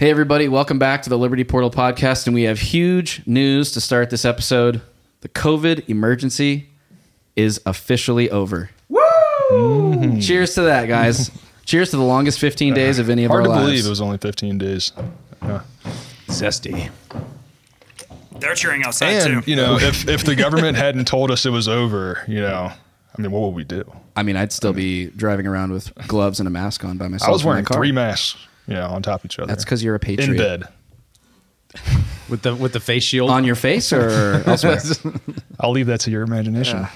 Hey, everybody, welcome back to the Liberty Portal podcast. And we have huge news to start this episode. The COVID emergency is officially over. Woo! Mm-hmm. Cheers to that, guys. Cheers to the longest 15 days of any of Hard our to lives. believe it was only 15 days. Yeah. Zesty. They're cheering outside And, too. you know, if, if the government hadn't told us it was over, you know, I mean, what would we do? I mean, I'd still be driving around with gloves and a mask on by myself. I was in my wearing car. three masks, you know, on top of each other. That's because you're a patriot. in bed. With the with the face shield. On your face or elsewhere? I'll leave that to your imagination.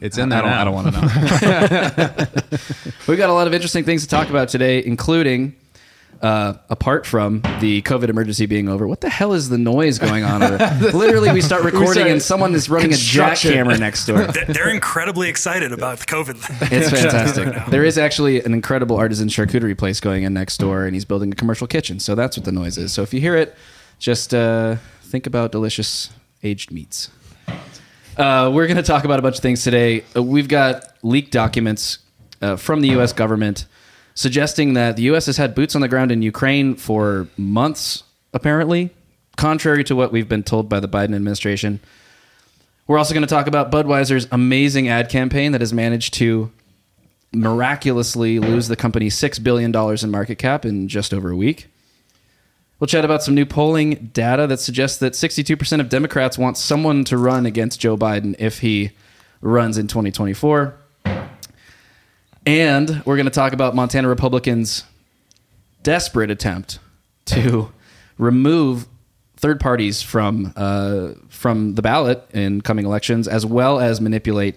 it's in I don't, I don't want to know. We've got a lot of interesting things to talk about today, including, uh, apart from the COVID emergency being over, what the hell is the noise going on? Literally, we start recording start and someone is running a construction. jackhammer next door. They- They're incredibly excited about the COVID. It's fantastic. There is actually an incredible artisan charcuterie place going in next door, and he's building a commercial kitchen. So that's what the noise is. So if you hear it, just uh, think about delicious aged meats. Uh, we're going to talk about a bunch of things today. Uh, we've got leaked documents uh, from the U.S. government suggesting that the U.S. has had boots on the ground in Ukraine for months, apparently, contrary to what we've been told by the Biden administration. We're also going to talk about Budweiser's amazing ad campaign that has managed to miraculously lose the company $6 billion in market cap in just over a week. We'll chat about some new polling data that suggests that 62% of Democrats want someone to run against Joe Biden if he runs in 2024. And we're going to talk about Montana Republicans' desperate attempt to remove third parties from uh, from the ballot in coming elections, as well as manipulate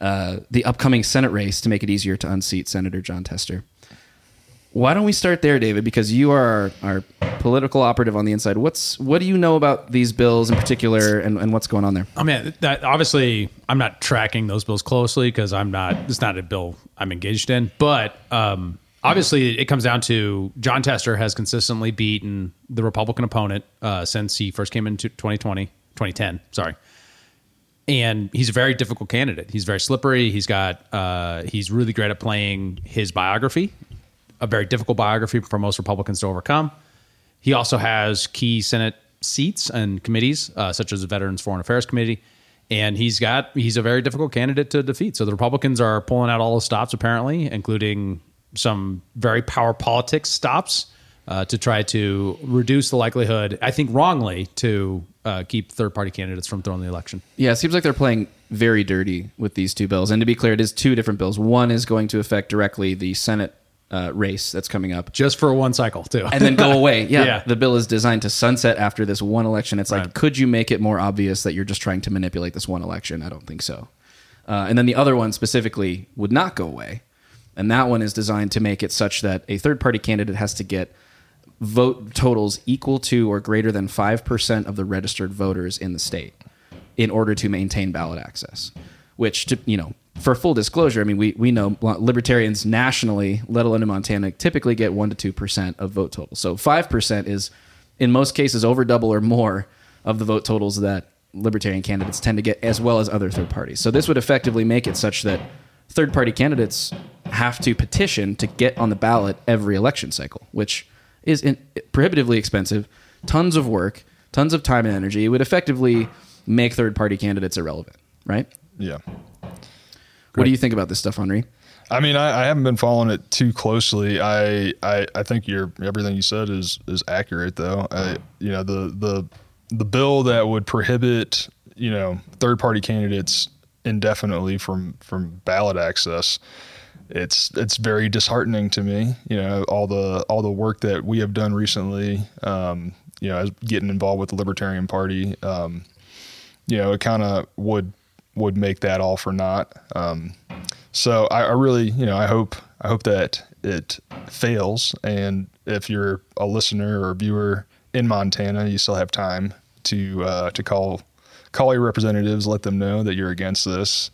uh, the upcoming Senate race to make it easier to unseat Senator Jon Tester. Why don't we start there, David? Because you are our, political operative on the inside. What's what do you know about these bills in particular, and, and what's going on there? I mean, that obviously, I'm not tracking those bills closely because I'm not. It's not a bill I'm engaged in. But um, obviously, it comes down to Jon Tester has consistently beaten the Republican opponent uh, since he first came into 2020, 2010. Sorry. And he's a very difficult candidate. He's very slippery. He's got. Uh, he's really great at playing his biography, a very difficult biography for most Republicans to overcome. He also has key Senate seats and committees, uh, such as the Veterans Foreign Affairs Committee, and he's got he's a very difficult candidate to defeat. So the Republicans are pulling out all the stops, apparently, including some very power politics stops uh, to try to reduce the likelihood, I think wrongly, to uh, keep third party candidates from throwing the election. Yeah, it seems like they're playing very dirty with these two bills. And to be clear, it is two different bills. One is going to affect directly the Senate uh, race that's coming up. Just for one cycle, too. and then go away. Yeah, Yeah. the bill is designed to sunset after this one election. It's like, Right. could you make it more obvious that you're just trying to manipulate this one election? I don't think so. Uh, and then the other one specifically would not go away, and that one is designed to make it such that a third party candidate has to get vote totals equal to or greater than five percent of the registered voters in the state in order to maintain ballot access. Which, to, you know, for full disclosure, I mean, we, we know libertarians nationally, let alone in Montana, typically get 1% to 2% of vote total. So 5% is, in most cases, over double or more of the vote totals that libertarian candidates tend to get, as well as other third parties. So this would effectively make it such that third party candidates have to petition to get on the ballot every election cycle, which is in, prohibitively expensive, tons of work, tons of time and energy. It would effectively make third party candidates irrelevant, right? Yeah. What do you think about this stuff, Henri? I mean, I, I haven't been following it too closely. I, I, I think your everything you said is is accurate, though. I, you know, the the the bill that would prohibit you know third party candidates indefinitely from from ballot access. It's it's very disheartening to me. You know, all the all the work that we have done recently. Um, you know, as getting involved with the Libertarian Party. Um, you know, it kind of would would make that all for naught. Um, so I, I really, you know, I hope I hope that it fails. And if you're a listener or viewer in Montana, you still have time to uh, to call call your representatives, let them know that you're against this.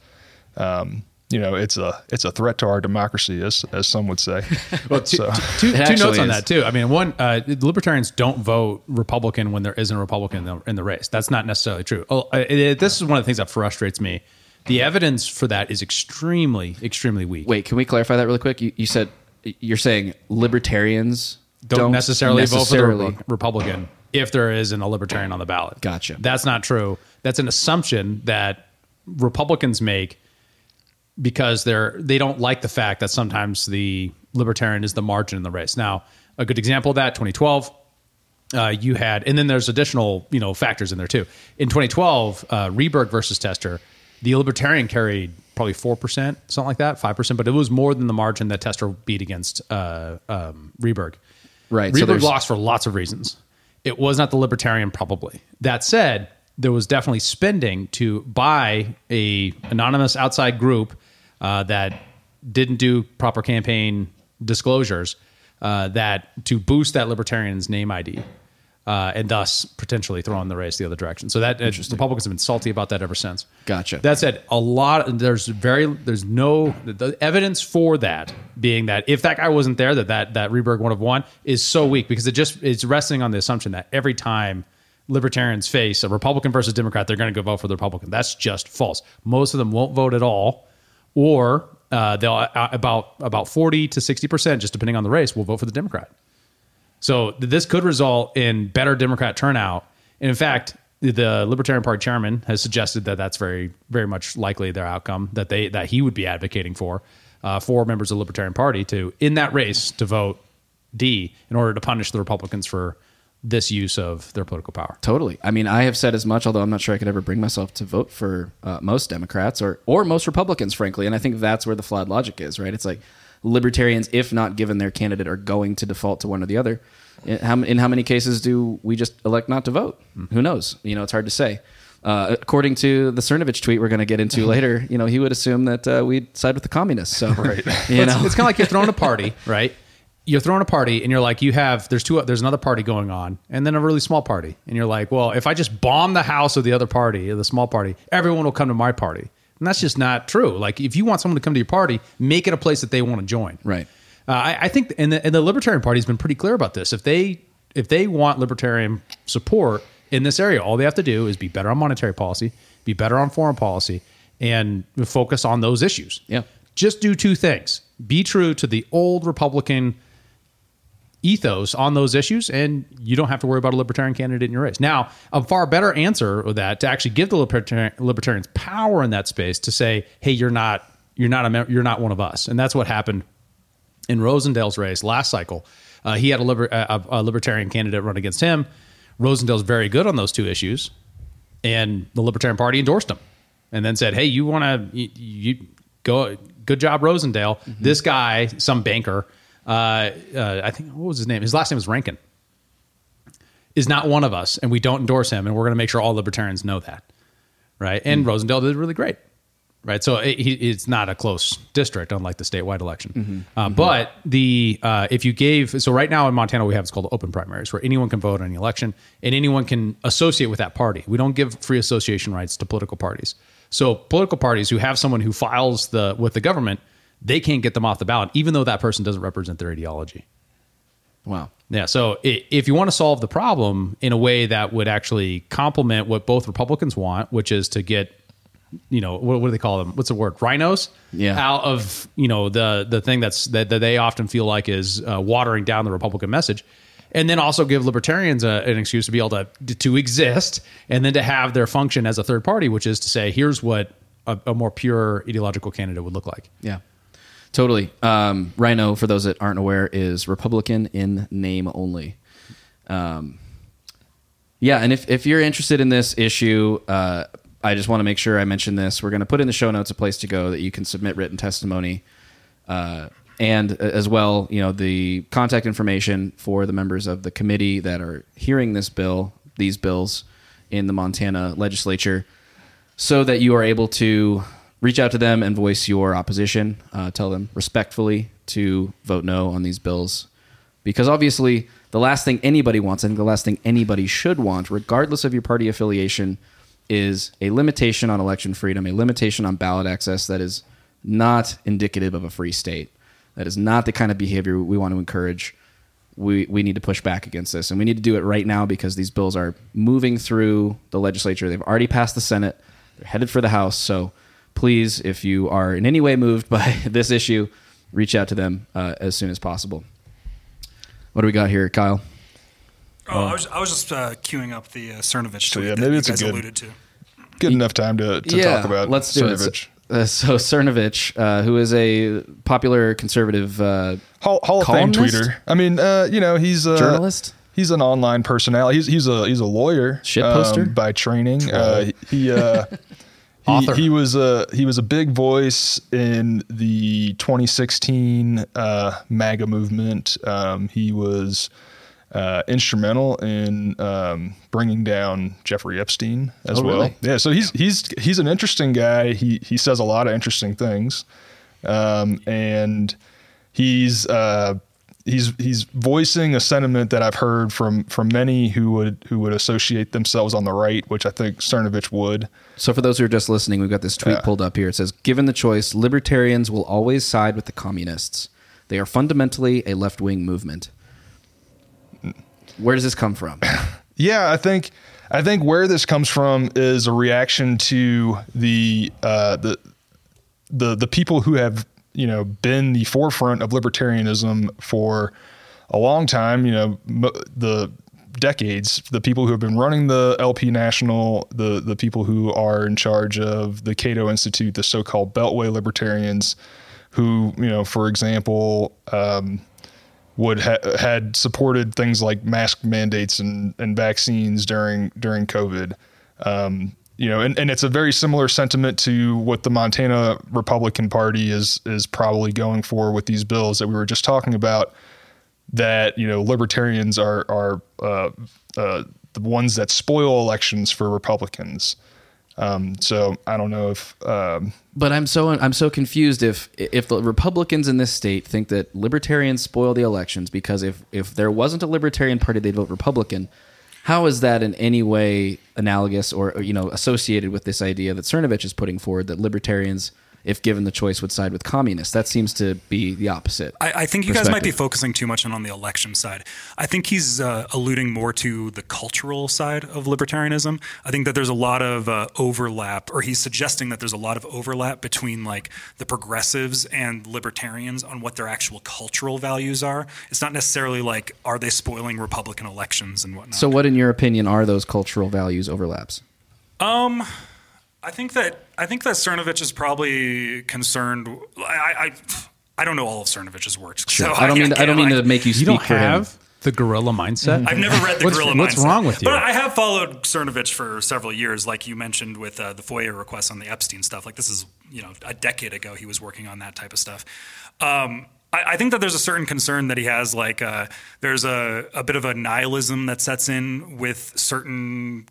Um, you know, it's a it's a threat to our democracy, as as some would say. Well, two, So- two, It two actually notes on that too. I mean, one, uh, libertarians don't vote Republican when there isn't a Republican in the, in the race. That's not necessarily true. Oh, uh, it- it- this is one of the things that frustrates me. The evidence for that is extremely, extremely weak. Wait, can we clarify that really quick? You, you said you're saying libertarians don't, Don't necessarily, vote for the Republican if there isn't a libertarian on the ballot. Gotcha. That's not true. That's an assumption that Republicans make because they're they don't like the fact that sometimes the libertarian is the margin in the race. Now, a good example of that, 2012, uh, you had, and then there's additional you know factors in there too. In 2012, uh, Rehberg versus Tester, the libertarian carried probably four percent, something like that, five percent, but it was more than the margin that Tester beat against uh, um, Rehberg. Right, so Rehberg there's- lost for lots of reasons. It was not the libertarian, probably. That said, there was definitely spending to buy a anonymous outside group uh, that didn't do proper campaign disclosures uh, that to boost that libertarian's name ID. Uh, and thus potentially throwing the race the other direction. So that uh, Republicans have been salty about that ever since. Gotcha. That said, a lot there's very there's no the evidence for that being that if that guy wasn't there, that that that Rehberg would have won is so weak because it just it's resting on the assumption that every time libertarians face a Republican versus Democrat, they're going to go vote for the Republican. That's just false. Most of them won't vote at all, or uh, they'll uh, about about forty to sixty percent, just depending on the race, will vote for the Democrat. So this could result in better Democrat turnout. And in fact, the Libertarian Party chairman has suggested that that's very, very much likely their outcome that they that he would be advocating for uh, for members of the Libertarian Party to in that race to vote D in order to punish the Republicans for this use of their political power. Totally. I mean, I have said as much, although I'm not sure I could ever bring myself to vote for uh, most Democrats or or most Republicans, frankly. And I think that's where the flawed logic is, right? It's like libertarians, if not given their candidate, are going to default to one or the other. In how, in how many cases do we just elect not to vote? Who knows? You know, it's hard to say. Uh, according to the Cernovich tweet we're going to get into later, you know, he would assume that uh, we'd side with the communists. So, right. you know, it's kind of like you're throwing a party, right? You're throwing a party, and you're like, you have there's two, there's another party going on, and then a really small party, and you're like, well, if I just bomb the house of the other party, the small party, everyone will come to my party, and that's just not true. Like, if you want someone to come to your party, make it a place that they want to join, Right. Uh, I, I think, and the, and the Libertarian Party has been pretty clear about this. If they if they want libertarian support in this area, all they have to do is be better on monetary policy, be better on foreign policy, and focus on those issues. Yeah. Just do two things: be true to the old Republican ethos on those issues, and you don't have to worry about a libertarian candidate in your race. Now, a far better answer of that to actually give the libertarian, libertarians power in that space to say, "Hey, you're not you're not a mem- you're not one of us," and that's what happened in Rosendale's race last cycle. Uh, he had a, liber- a, a libertarian candidate run against him. Rosendale's very good on those two issues, and the Libertarian Party endorsed him, and then said, "Hey, you want to you, you go? Good job, Rosendale. This guy, some banker, uh, uh, I think what was his name? His last name was Rankin. Is not one of us, and we don't endorse him, and we're going to make sure all libertarians know that, right? And Rosendale did really great, right? So it, it's not a close district, unlike the statewide election. Uh, But the uh, if you gave so right now in Montana we have it's called open primaries, where anyone can vote on the election and anyone can associate with that party. We don't give free association rights to political parties. So political parties who have someone who files the with the government, they can't get them off the ballot, even though that person doesn't represent their ideology. wow. Yeah. So if you want to solve the problem in a way that would actually complement what both Republicans want, which is to get, you know, what, what do they call them? What's the word? RINOs. Yeah. Out of you know the the thing that's that, that they often feel like is uh, watering down the Republican message. And then also give libertarians a, an excuse to be able to to exist, and then to have their function as a third party, which is to say, here's what a, a more pure ideological candidate would look like. Yeah, totally. Um, RINO, for those that aren't aware, is Republican in name only. Um, yeah, and if, if you're interested in this issue, uh, I just want to make sure I mention this. We're going to put in the show notes a place to go that you can submit written testimony, uh, and as well, you know, the contact information for the members of the committee that are hearing this bill, these bills in the Montana legislature so that you are able to reach out to them and voice your opposition. Uh, tell them respectfully to vote no on these bills. Because obviously, the last thing anybody wants, and the last thing anybody should want, regardless of your party affiliation, is a limitation on election freedom, a limitation on ballot access that is not indicative of a free state. That is not the kind of behavior we want to encourage we we need to push back against this, and we need to do it right now because these bills are moving through the legislature. They've already passed the Senate. They're headed for the House. So please, if you are in any way moved by this issue, reach out to them uh, as soon as possible. What do we got here, Kyle? Oh, I was, I was just uh, queuing up the uh, Cernovich So, tweet yeah, that maybe you it's a good- alluded to. Good enough time to, to talk about let's do Cernovich. it. Uh, so Cernovich, uh, who is a popular conservative uh, Hall, Hall of Fame tweeter. I mean, uh, you know, he's a journalist. He's an online personality. He's he's a he's a lawyer Shit um, poster? by training. Uh, he uh, he, Author. he was a he was a big voice in the 2016 uh, MAGA movement. Um, he was uh, instrumental in um, bringing down Jeffrey Epstein as Oh, well. really? Yeah, so he's he's he's an interesting guy. He he says a lot of interesting things, um, and he's uh, he's he's voicing a sentiment that I've heard from from many who would who would associate themselves on the right, which I think Cernovich would. So for those who are just listening, we've got this tweet Yeah. pulled up here. It says, "Given the choice, libertarians will always side with the communists. They are fundamentally a left-wing movement." Where does this come from? Yeah, I think I think where this comes from is a reaction to the uh, the the the people who have you know been the forefront of libertarianism for a long time. You know, the decades. The people who have been running the LP National, the the people who are in charge of the Cato Institute, the so-called Beltway libertarians, who you know, for example. Um, would ha- had supported things like mask mandates and, and vaccines during during COVID. Um, you know, and, and it's a very similar sentiment to what the Montana Republican Party is is probably going for with these bills that we were just talking about. That you know, libertarians are are uh, uh, the ones that spoil elections for Republicans. Um, so I don't know if um, But I'm so I'm so confused if if the Republicans in this state think that libertarians spoil the elections because if if there wasn't a libertarian party they'd vote Republican. How is that in any way analogous or, you know associated with this idea that Cernovich is putting forward that libertarians, if given the choice, would side with communists? That seems to be the opposite. I, I think you guys might be focusing too much on, the election side. I think he's uh, alluding more to the cultural side of libertarianism. I think that there's a lot of uh, overlap, or he's suggesting that there's a lot of overlap between like the progressives and libertarians on what their actual cultural values are. It's not necessarily like are they spoiling Republican elections and whatnot. So, what, in your opinion, are those cultural values overlaps? I think that I think that Cernovich is probably concerned. I, I I don't know all of Cernovich's works. Sure. so I don't mean I don't mean to make you You speak don't for have him. the gorilla mindset. I've never read the what's, Gorilla What's Mindset. wrong with you? But I have followed Cernovich for several years, like you mentioned with uh, the FOIA requests on the Epstein stuff. Like this is, you know, a decade ago he was working on that type of stuff. Um, I, I think that there's a certain concern that he has. Like uh, there's a, a bit of a nihilism that sets in with certain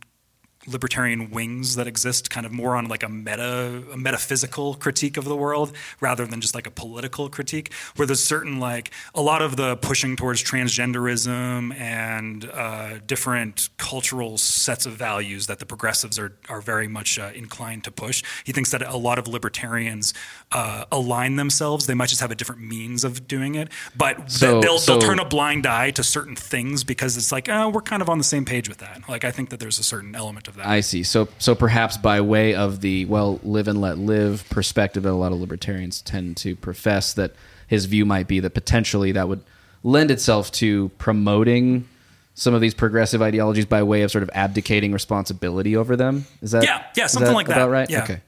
libertarian wings that exist kind of more on like a meta a metaphysical critique of the world rather than just like a political critique where there's certain like a lot of the pushing towards transgenderism and uh, different cultural sets of values that the progressives are are very much uh, inclined to push. He thinks that a lot of libertarians uh, align themselves. They might just have a different means of doing it but So- they'll, so- they'll turn a blind eye to certain things because it's like oh we're kind of on the same page with that. Like i think that there's a certain element of that I see. So, so perhaps by way of the well, live and let live perspective that a lot of libertarians tend to profess, that his view might be that potentially that would lend itself to promoting some of these progressive ideologies by way of sort of abdicating responsibility over them. Is that Yeah, yeah, something like that. About right? Yeah. Okay.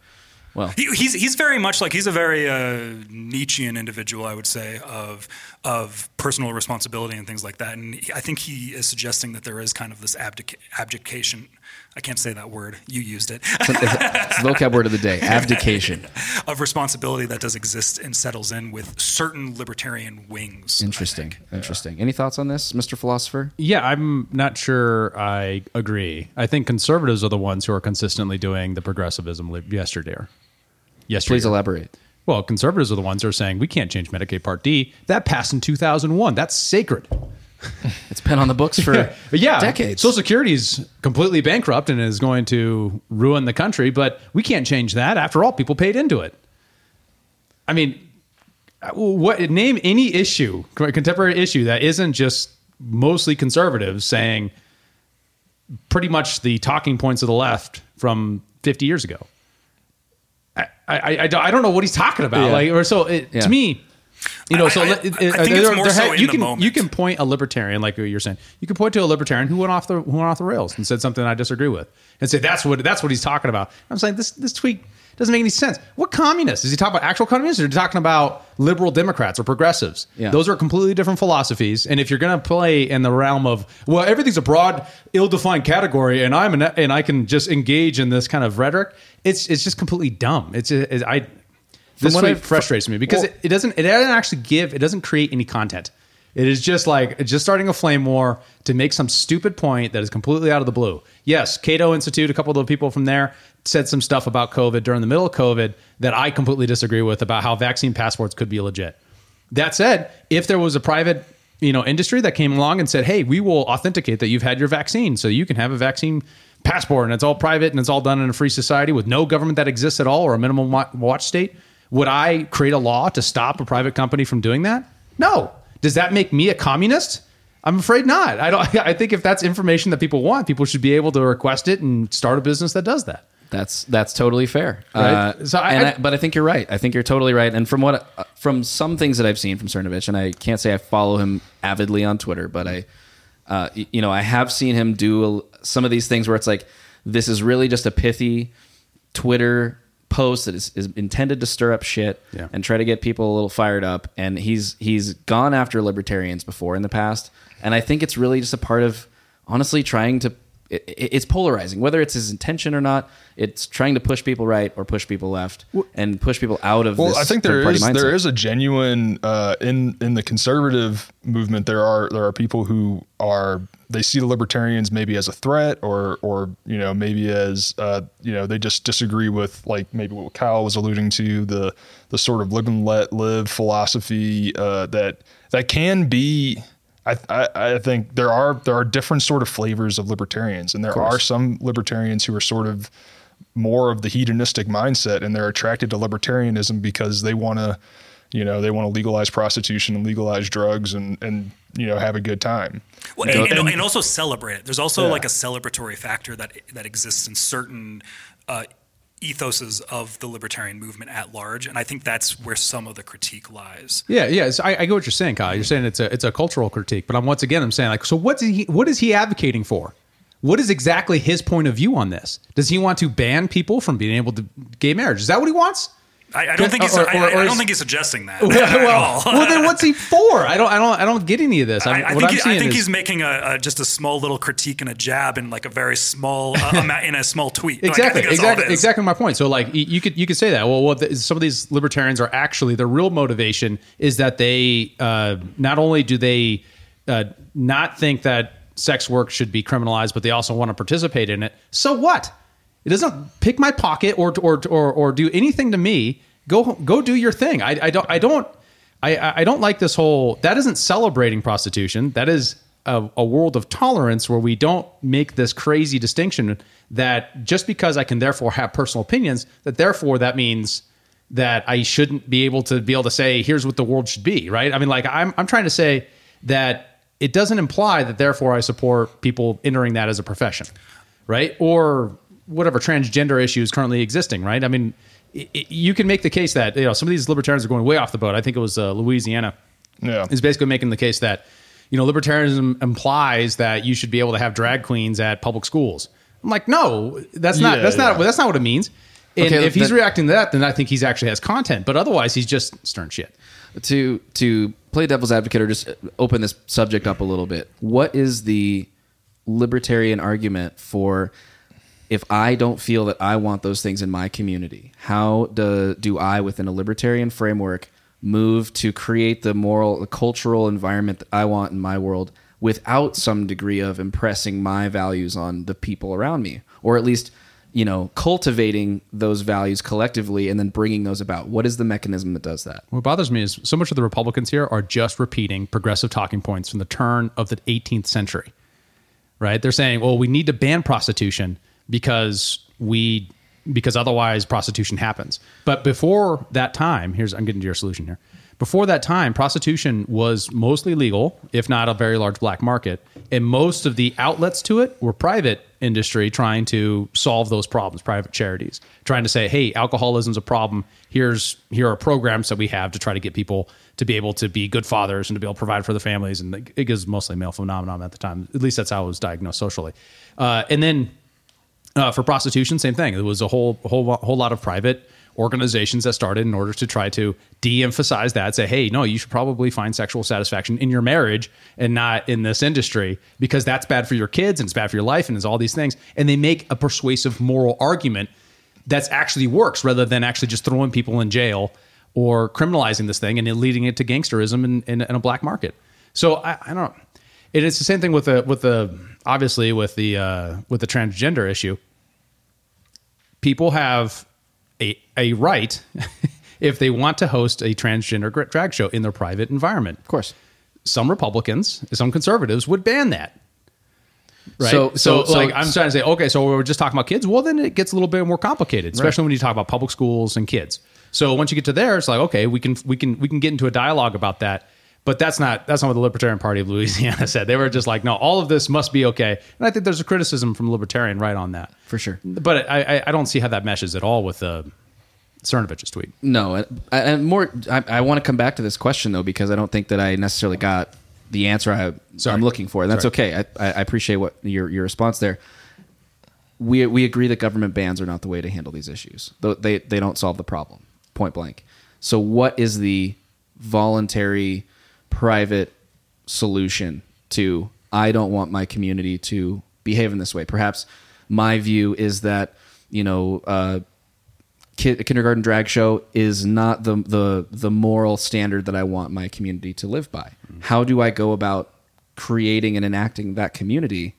Well, He, he's he's very much like he's a very uh, Nietzschean individual, I would say, of of personal responsibility and things like that. And he- I think he is suggesting that there is kind of this abdic- abdication. I can't say that word. You used it. it's the vocab word of the day: abdication. of responsibility that does exist and settles in with certain libertarian wings. I Interesting. think. Interesting. Any thoughts on this, Mr. Philosopher? Yeah, I'm not sure I agree. I think conservatives are the ones who are consistently doing the progressivism li- yesterday. Yesterday. Please elaborate. Well, conservatives are the ones who are saying we can't change Medicaid Part D. That passed in 2001. That's sacred. It's been on the books for yeah, decades. Social Security is completely bankrupt and is going to ruin the country. But we can't change that. After all, people paid into it. I mean, what name any issue, contemporary issue that isn't just mostly conservatives saying pretty much the talking points of the left from 50 years ago. I, I, I, don't, I don't know what he's talking about. Yeah. Like, or so it, Yeah. to me, You know, I- so I- li- I think it's more there so ha- in you the can moment. you can point a libertarian like you're saying. You can point to a libertarian who went off the who went off the rails and said something I disagree with, and say that's what that's what he's talking about. I'm saying this this tweet doesn't make any sense. What communists is he talking about? Actual communists, or is he talking about liberal Democrats or progressives? Yeah. Those are completely different philosophies. And if you're going to play in the realm of well, everything's a broad, ill-defined category, and I'm an, and I can just engage in this kind of rhetoric, it's it's just completely dumb. It's, it's I. This I've- frustrates me because well- it, it doesn't it doesn't actually give it doesn't create any content. It is just like just starting a flame war to make some stupid point that is completely out of the blue. Yes, Cato Institute, a couple of the people from there said some stuff about COVID during the middle of COVID that I completely disagree with about how vaccine passports could be legit. That said, if there was a private you know industry that came along and said, "Hey, we will authenticate that you've had your vaccine, so you can have a vaccine passport, and it's all private and it's all done in a free society with no government that exists at all or a minimum watch state," would I create a law to stop a private company from doing that? No. Does that make me a communist? I'm afraid not. I don't. I think if that's information that people want, people should be able to request it and start a business that does that. That's that's totally fair. Right. Uh, So I- and I- but I think you're right. I think you're totally right. And from what from some things that I've seen from Cernovich, and I can't say I follow him avidly on Twitter, but I, uh, you know, I have seen him do some of these things where it's like this is really just a pithy Twitter post that is, is intended to stir up shit Yeah. and try to get people a little fired up. And he's he's gone after libertarians before in the past, and I think it's really just a part of honestly trying to. It, it- it's polarizing, whether it's his intention or not. It's trying to push people right or push people left, and push people out of. Well, this I think there is mindset. there is a genuine uh, in in the conservative movement. There are there are people who are they see the libertarians maybe as a threat or or you know maybe as uh, you know they just disagree with like maybe what Kyle was alluding to the the sort of live and let live philosophy uh, that that can be. I, I, I think there are there are different sort of flavors of libertarians, and there are some libertarians who are sort of more of the hedonistic mindset and they're attracted to libertarianism because they want to you know they want to legalize prostitution and legalize drugs and and you know have a good time Well, and, and, and also celebrate it. There's also Yeah. like a celebratory factor that that exists in certain uh, ethoses of the libertarian movement at large, and I think that's where some of the critique lies. Yeah, yeah. So I, I get what you're saying, Kyle. You're saying it's a it's a cultural critique, but I'm once again I'm saying like, so what's he what is he advocating for? What is exactly his point of view on this? Does he want to ban people from being able to gay marriage? Is that what he wants? I, I don't think he's. Or- I, or- I or don't think he's suggesting that well, at all. well, then what's he for? I don't I don't I don't get any of this. I, I'm, I what think, he- I think is, he's making a, a just a small little critique and a jab in like a very small uh, in a small tweet. Exactly think that's all it exactly exactly my point so like you could you could say that well what the, some of these libertarians are actually their real motivation is that they uh, not only do they uh, not think that sex work should be criminalized but they also want to participate in it so what it doesn't pick my pocket or or or, or do anything to me. Go go do your thing. I, I don't i don't I, I don't like this whole that isn't celebrating prostitution. That is a, a world of tolerance where we don't make this crazy distinction that just because i can therefore have personal opinions that therefore that means that i shouldn't be able to be able to say here's what the world should be right? I mean like i'm, I'm trying to say that it doesn't imply that therefore i support people entering that as a profession right? Or whatever transgender issue is currently existing right i mean i i you can make the case that you know some of these libertarians are going way off the boat i think it was uh, louisiana yeah is basically making the case that you know libertarianism implies that you should be able to have drag queens at public schools. I'm like, no, that's not Yeah, that's not that's not what it means. And Okay, if he's that- reacting to that, then I think he's actually has content. But otherwise, he's just stern shit. to to play devil's advocate or just open this subject up a little bit what is the libertarian argument for if i don't feel that i want those things in my community how do, do i within a libertarian framework move to create the moral the cultural environment that i want in my world without some degree of impressing my values on the people around me or at least you know cultivating those values collectively and then bringing those about what is the mechanism that does that What bothers me is so much of the Republicans here are just repeating progressive talking points from the turn of the 18th century. Right? They're saying, "Well, we need to ban prostitution because we because otherwise prostitution happens." But before that time, here's I'm getting to your solution here. Before that time, prostitution was mostly legal, if not a very large black market, and most of the outlets to it were private industry trying to solve those problems, private charities, trying to say, "Hey, alcoholism's a problem. Here's here are programs that we have to try to get people to be able to be good fathers and to be able to provide for the families." And it was mostly male phenomenon at the time. At least that's how it was diagnosed socially. Uh, and then uh, for prostitution, same thing. It was a whole whole whole lot of private organizations that started in order to try to de-emphasize that say hey no you should probably find sexual satisfaction in your marriage and not in this industry because that's bad for your kids and it's bad for your life and it's all these things and they make a persuasive moral argument that's actually works rather than actually just throwing people in jail or criminalizing this thing and leading it to gangsterism in a black market so I, I don't and it's the same thing with the with the obviously with the uh, with the transgender issue people have a, a right if they want to host a transgender drag show in their private environment. Of course. Some Republicans, some conservatives would ban that. Right. So- So, so- so- like, I'm trying to say, okay, so we're just talking about kids. Well, then it gets a little bit more complicated, especially when you talk about public schools and kids. So once you get to there, it's like, okay, we can we can we can get into a dialogue about that. But that's not that's not what the Libertarian Party of Louisiana said. They were just like, no, all of this must be okay. And I think there's a criticism from Libertarian right on that For sure. But I, I, I don't see how that meshes at all with uh, Cernovich's tweet. No, and, and more. I, I want to come back to this question though because I don't think that I necessarily got the answer I. I'm looking for. And that's Sorry. okay. I, I appreciate what your your response there. We we agree that government bans are not the way to handle these issues. They they don't solve the problem. Point blank. So what is the voluntary private solution to I don't want my community to behave in this way? Perhaps my view is that you know. Uh, kid, kindergarten drag show is not the, the the moral standard that I want my community to live by. How do I go about creating and enacting that community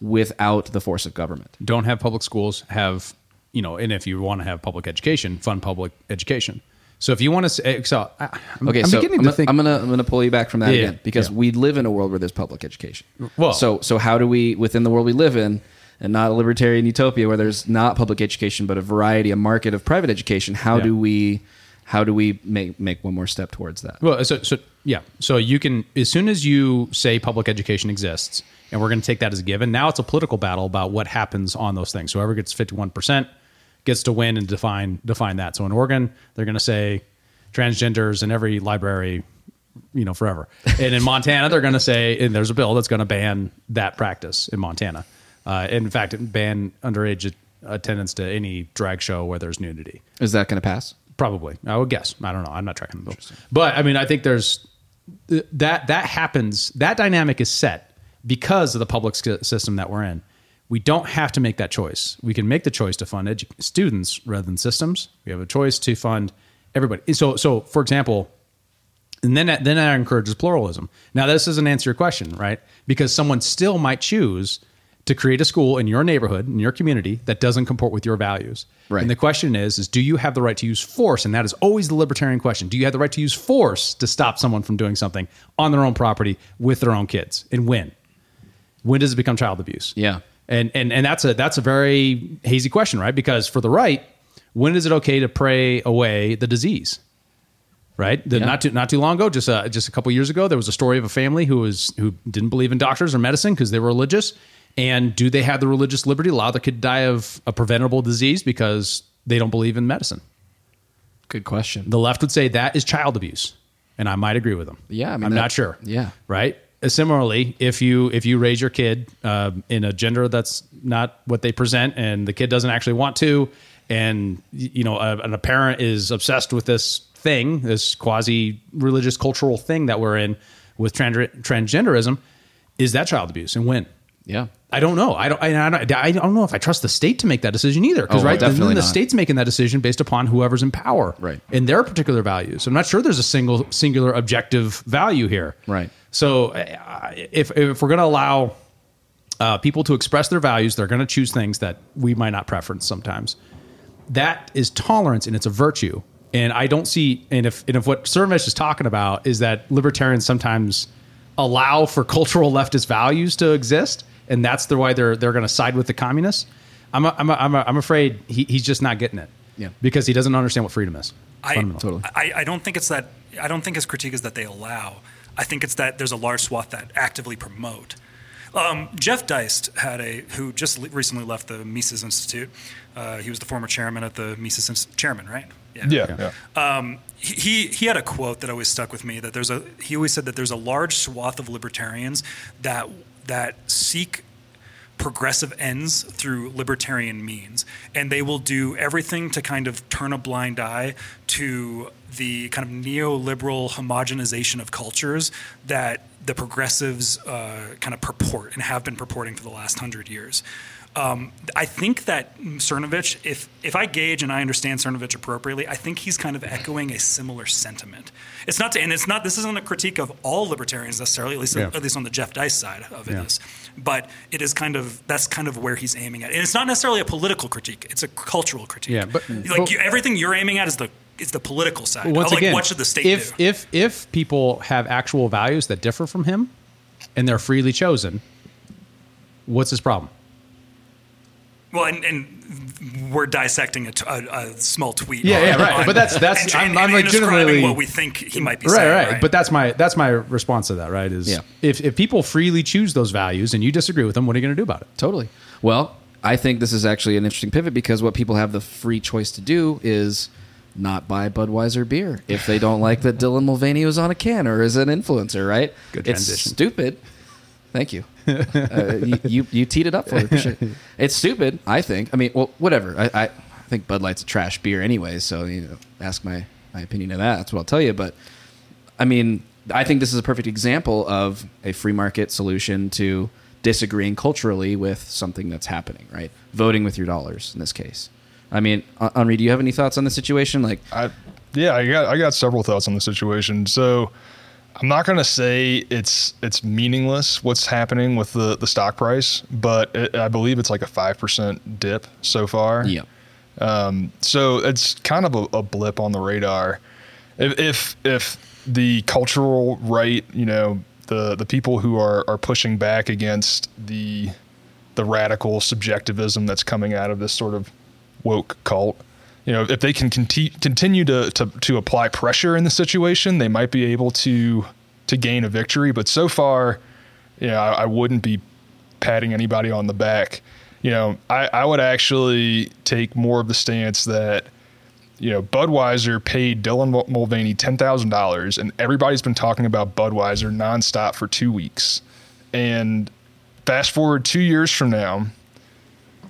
without the force of government? Don't have public schools. Have you know? And if you want to have public education, fund public education. So if you want to say, eh, so I, I'm, Okay, I'm so beginning I'm, to gonna- think. I'm gonna I'm gonna pull you back from that Yeah, again because yeah. we live in a world where there's public education. Well- so so how do we within the world we live in and not a libertarian utopia where there's not public education but a variety a market of private education? How Yeah. do we how do we make make one more step towards that? Well, so, so yeah, so you can as soon as you say public education exists, and we're going to take that as a given. Now it's a political battle about what happens on those things. Whoever gets fifty one percent gets to win and define define that. So in Oregon, they're going to say transgenders in every library, you know, forever. And in Montana, they're going to say, and there's a bill that's going to ban that practice in Montana. Uh, in fact, ban underage attendance to any drag show where there's nudity. Is that going to pass? Probably, I would guess. I don't know. I'm not tracking the bill, but I mean, I think there's that that happens. That dynamic is set because of the public system that we're in. We don't have to make that choice. We can make the choice to fund edu- students rather than systems. We have a choice to fund everybody. So, so for example, and then that, then that encourages pluralism. Now, this doesn't answer your question, right? Because someone still might choose to create a school in your neighborhood, in your community, that doesn't comport with your values. Right. And the question is, is do you have the right to use force? And that is always the libertarian question. Do you have the right to use force to stop someone from doing something on their own property with their own kids? And when? When does it become child abuse? Yeah. And and and that's a that's a very hazy question, right? Because for the right, when is it okay to pray away the disease? Right. The, Yeah. Not too not too long ago, just uh, just a couple years ago, there was a story of a family who was who didn't believe in doctors or medicine because they were religious. And do they have the religious liberty to allow their kid to die of a preventable disease because they don't believe in medicine? Good question. The left would say that is child abuse, and I might agree with them. Yeah, I mean, I'm that- not sure. yeah. right. Uh, Similarly, if you if you raise your kid um, in a gender that's not what they present, and the kid doesn't actually want to, and you know, a, and a parent is obsessed with this thing, this quasi religious cultural thing that we're in with trans- transgenderism, is that child abuse, and when? Yeah. I don't know. I don't. I, I don't. I don't know if I trust the state to make that decision either. Because Oh, right, then the not. state's making that decision based upon whoever's in power, Right. in their particular values. I'm not sure there's a single singular objective value here, Right. So uh, if if we're going to allow uh, people to express their values, they're going to choose things that we might not preference sometimes. That is tolerance, and it's a virtue. And I don't see. And if and if what Cernovich is talking about is that libertarians sometimes allow for cultural leftist values to exist, and that's the why they're they're going to side with the communists. I'm a, I'm a, I'm, a, I'm afraid he, he's just not getting it. Yeah. because he doesn't understand what freedom is. I, Fundamental. I, I don't think it's that. I don't think his critique is that they allow. I think it's that there's a large swath that actively promote. Um, Jeff Deist had a who just le- recently left the Mises Institute. Uh, he was the former chairman at the Mises Inst- chairman, right? Yeah, yeah. Um, he he had a quote that always stuck with me. That there's a he always said that there's a large swath of libertarians that that seek progressive ends through libertarian means. And they will do everything to kind of turn a blind eye to the kind of neoliberal homogenization of cultures that the progressives uh, kind of purport and have been purporting for the last hundred years. Um, I think that Cernovich, if if I gauge and I understand Cernovich appropriately, I think he's kind of echoing a similar sentiment. It's not, to, and it's not. This isn't a critique of all libertarians necessarily, at least Yeah. at least on the Jeff Deist side of it Yeah. is. But it is kind of that's kind of where he's aiming at, and it's not necessarily a political critique; it's a cultural critique. Yeah, but- like but- you, everything you're aiming at is the is the political side. Once like again, what should the state if do? if if people have actual values that differ from him, and they're freely chosen, what's his problem? Well, and, and we're dissecting a, t- a- a small tweet. Yeah, on- yeah, right. on- But that's- that's- and, I'm- and, I'm and legitimately- describing what we think he might be right, saying. right, But that's my that's my response to that. Right? Is Yeah. if if people freely choose those values and you disagree with them, what are you going to do about it? Totally. Well, I think this is actually an interesting pivot because what people have the free choice to do is not buy Budweiser beer if they don't like that Dylan Mulvaney was on a can or is an influencer, right? Good transition. it's stupid. Thank you. uh, you, you. You teed it up for me. Appreciate it. It's stupid, I think. I mean, well, whatever. I, I, I think Bud Light's a trash beer anyway, so you know, ask my, my opinion of that. That's what I'll tell you. But I mean, I think this is a perfect example of a free market solution to disagreeing culturally with something that's happening, right? Voting with your dollars in this case. I mean, Henri, do you have any thoughts on the situation? Like, I yeah, I got I got several thoughts on the situation. So I'm not going to say it's it's meaningless what's happening with the the stock price, but it, I believe it's like a five percent dip so far. yeah, um, So it's kind of a, a blip on the radar. If, if if the cultural right, you know, the the people who are are pushing back against the the radical subjectivism that's coming out of this sort of woke cult, you know, if they can conti- continue to, to to apply pressure in the situation, they might be able to to gain a victory. But so far, you know, I, I wouldn't be patting anybody on the back. You know, I, I would actually take more of the stance that, you know, Budweiser paid Dylan Mulvaney ten thousand dollars, and everybody's been talking about Budweiser nonstop for two weeks. And fast forward two years from now,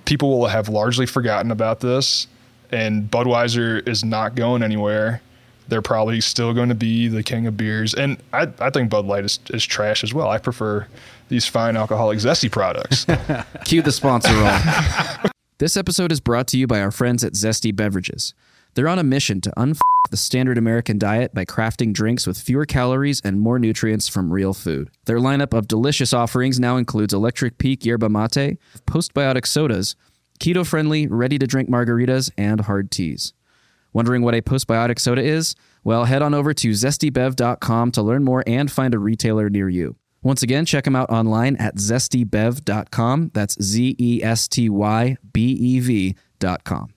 people will have largely forgotten about this, and Budweiser is not going anywhere. They're probably still going to be the king of beers, and I, I think Bud Light is, is trash as well. I prefer these fine alcoholic zesty products. Cue the sponsor roll. this episode is brought to you by our friends at Zesty Beverages. They're on a mission to unf the standard American diet by crafting drinks with fewer calories and more nutrients from real food. Their lineup of delicious offerings now includes Electric Peak Yerba Mate, postbiotic sodas, keto friendly, ready to drink margaritas, and hard teas. Wondering what a postbiotic soda is? Well, head on over to zestybev.com to learn more and find a retailer near you. Once again, check them out online at zestybev.com. That's Z E S T Y B E V.com.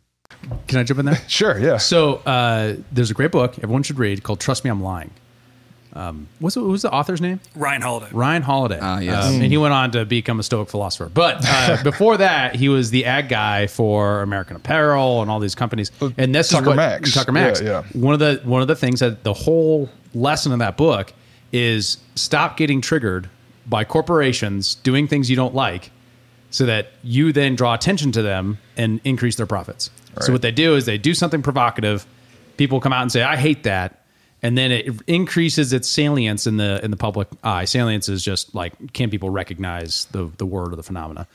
Can I jump in there? sure, yeah. So uh, there's a great book everyone should read called "Trust Me, I'm Lying." Um, what's what was the author's name? Ryan Holiday. Ryan Holiday. Ah, yes. Um, and he went on to become a Stoic philosopher. But uh, before that, he was the ad guy for American Apparel and all these companies. And this Tucker is what Max. Tucker Max. Yeah, yeah. One of the one of the things that the whole lesson of that book is stop getting triggered by corporations doing things you don't like, so that you then draw attention to them and increase their profits. So what they do is they do something provocative. People come out and say, "I hate that." And then it increases its salience in the in the public eye. Salience is just like can people recognize the the word or the phenomena,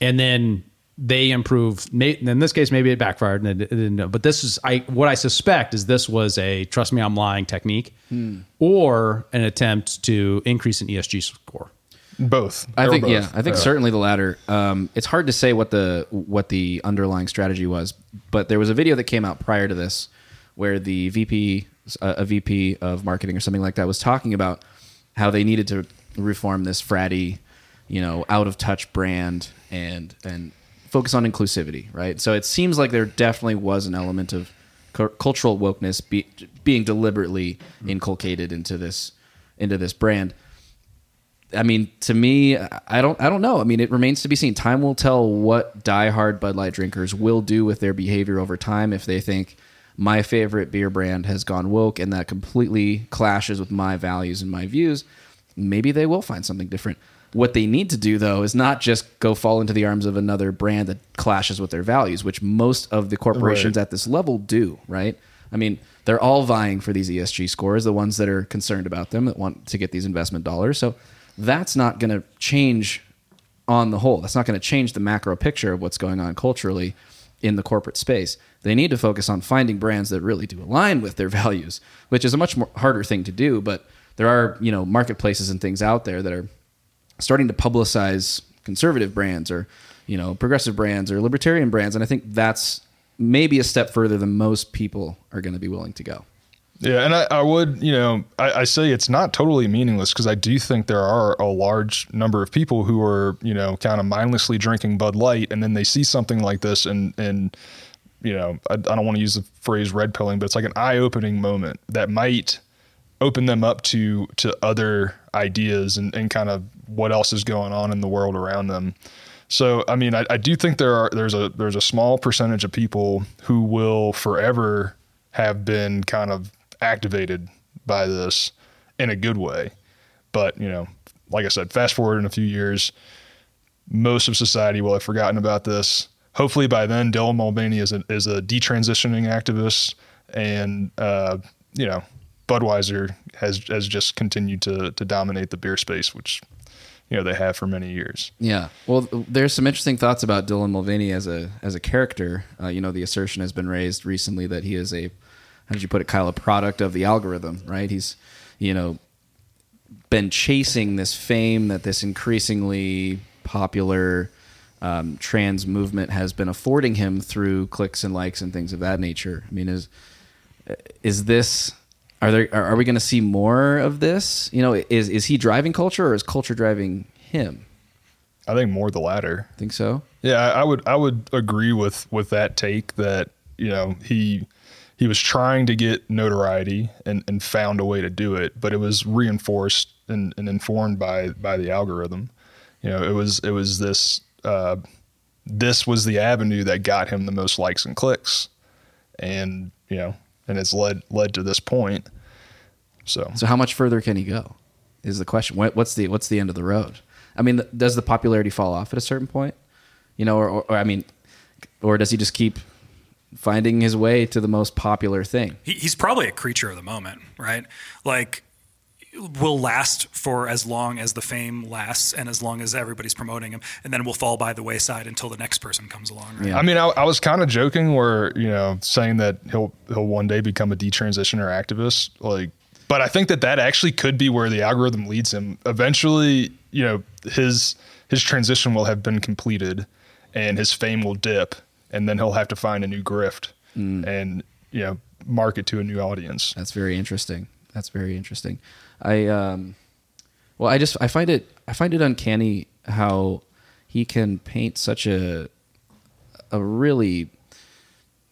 and then they improve. may- In this case, maybe it backfired, and it, it didn't. know. But this is I what I suspect is this was a trust me, I'm lying technique, or an attempt to increase an ESG score. Both. I think both. yeah, I think Yeah. certainly the latter. Um, it's hard to say what the what the underlying strategy was, but there was a video that came out prior to this where the VP, a VP of marketing or something like that, was talking about how they needed to reform this fratty, you know, out of touch brand and and focus on inclusivity, right? So it seems like there definitely was an element of cu- cultural wokeness be, being deliberately mm-hmm. inculcated into this into this brand. I mean, to me, I don't, I don't know. I mean, it remains to be seen. Time will tell what diehard Bud Light drinkers will do with their behavior over time if they think my favorite beer brand has gone woke and that completely clashes with my values and my views. Maybe they will find something different. What they need to do, though, is not just go fall into the arms of another brand that clashes with their values, which most of the corporations Right. at this level do, right? I mean, they're all vying for these ESG scores, the ones that are concerned about them, that want to get these investment dollars. So that's not going to change on the whole. That's not going to change the macro picture of what's going on culturally in the corporate space. They need to focus on finding brands that really do align with their values, which is a much more harder thing to do, but there are, you know, marketplaces and things out there that are starting to publicize conservative brands or you know progressive brands or libertarian brands and i think that's maybe a step further than most people are going to be willing to go. Yeah, and I, I would, you know, I, I say it's not totally meaningless because I do think there are a large number of people who are, you know, kind of mindlessly drinking Bud Light, and then they see something like this, and and you know, I, I don't want to use the phrase red pilling, but it's like an eye opening moment that might open them up to to other ideas and, and kind of what else is going on in the world around them. So I mean, I, I do think there are there's a there's a small percentage of people who will forever have been kind of activated by this in a good way. But you know, like I said, fast forward in a few years, most of society will have forgotten about this. Hopefully by then, Dylan Mulvaney is a is a detransitioning activist, and uh, you know, Budweiser has has just continued to to dominate the beer space, which you know they have for many years. yeah. Well there's some interesting thoughts about dylan mulvaney as a as a character. Uh, you know the assertion has been raised recently that he is a how did you put it kyle a product of the algorithm right? He's you know been chasing this fame that this increasingly popular um, trans movement has been affording him through clicks and likes and things of that nature. I mean, is is this are there are, we going to see more of this? You know, is is he driving culture or is culture driving him? I think more the latter. Think so? Yeah, I I would I would agree with with that take that you know he he was trying to get notoriety and, and found a way to do it, but it was reinforced and, and informed by by the algorithm. You know, it was it was this uh, this was the avenue that got him the most likes and clicks, and you know, and it's led led to this point. So So how much further can he go? Is the question. What's the what's the end of the road? I mean, does the popularity fall off at a certain point? You know, or, or, or I mean, or does he just keep finding his way to the most popular thing? He, he's probably a creature of the moment, right? Like, will last for as long as the fame lasts and as long as everybody's promoting him, and then we'll fall by the wayside until the next person comes along. Right? Yeah. I mean, I, I was kind of joking, where you know, saying that he'll he'll one day become a detransitioner activist, like. But I think that that actually could be where the algorithm leads him. Eventually, you know, his his transition will have been completed, and his fame will dip, and then he'll have to find a new grift, mm. and you know, market to a new audience. That's very interesting. That's very interesting. I um, well, I just I find it I find it uncanny how he can paint such a a really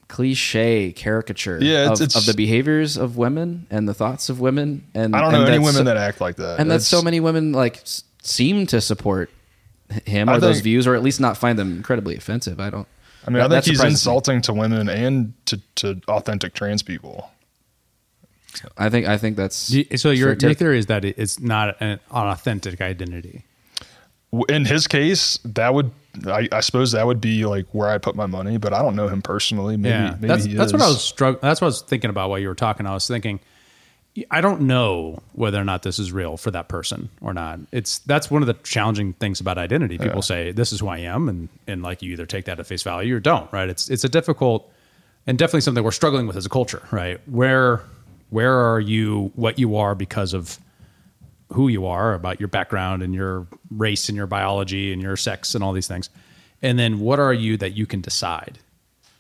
cliche caricature Yeah, it's- of, it's- of the behaviors of women and the thoughts of women and I don't know any women so- that act like that, and that so many women like s- seem to support him or those views or at least not find them incredibly offensive. I don't. I mean, that- I think he's surprises me. insulting to women and to, to authentic trans people. I think I think that's you- So your, your take. theory is that it's not an, an authentic identity. In his case, that would I, I suppose that would be like where I put my money, but I don't know him personally. Maybe, yeah, maybe that's he that's what is. I was strugg- That's what I was thinking about while you were talking. I was thinking, I don't know whether or not this is real for that person or not. It's that's one of the challenging things about identity. People say this is who I am, and and like you either take that at face value or don't. Right? It's it's a difficult and definitely something we're struggling with as a culture. Right? Where where are you? What you are because of who you are, about your background and your race and your biology and your sex and all these things. And then what are you that you can decide?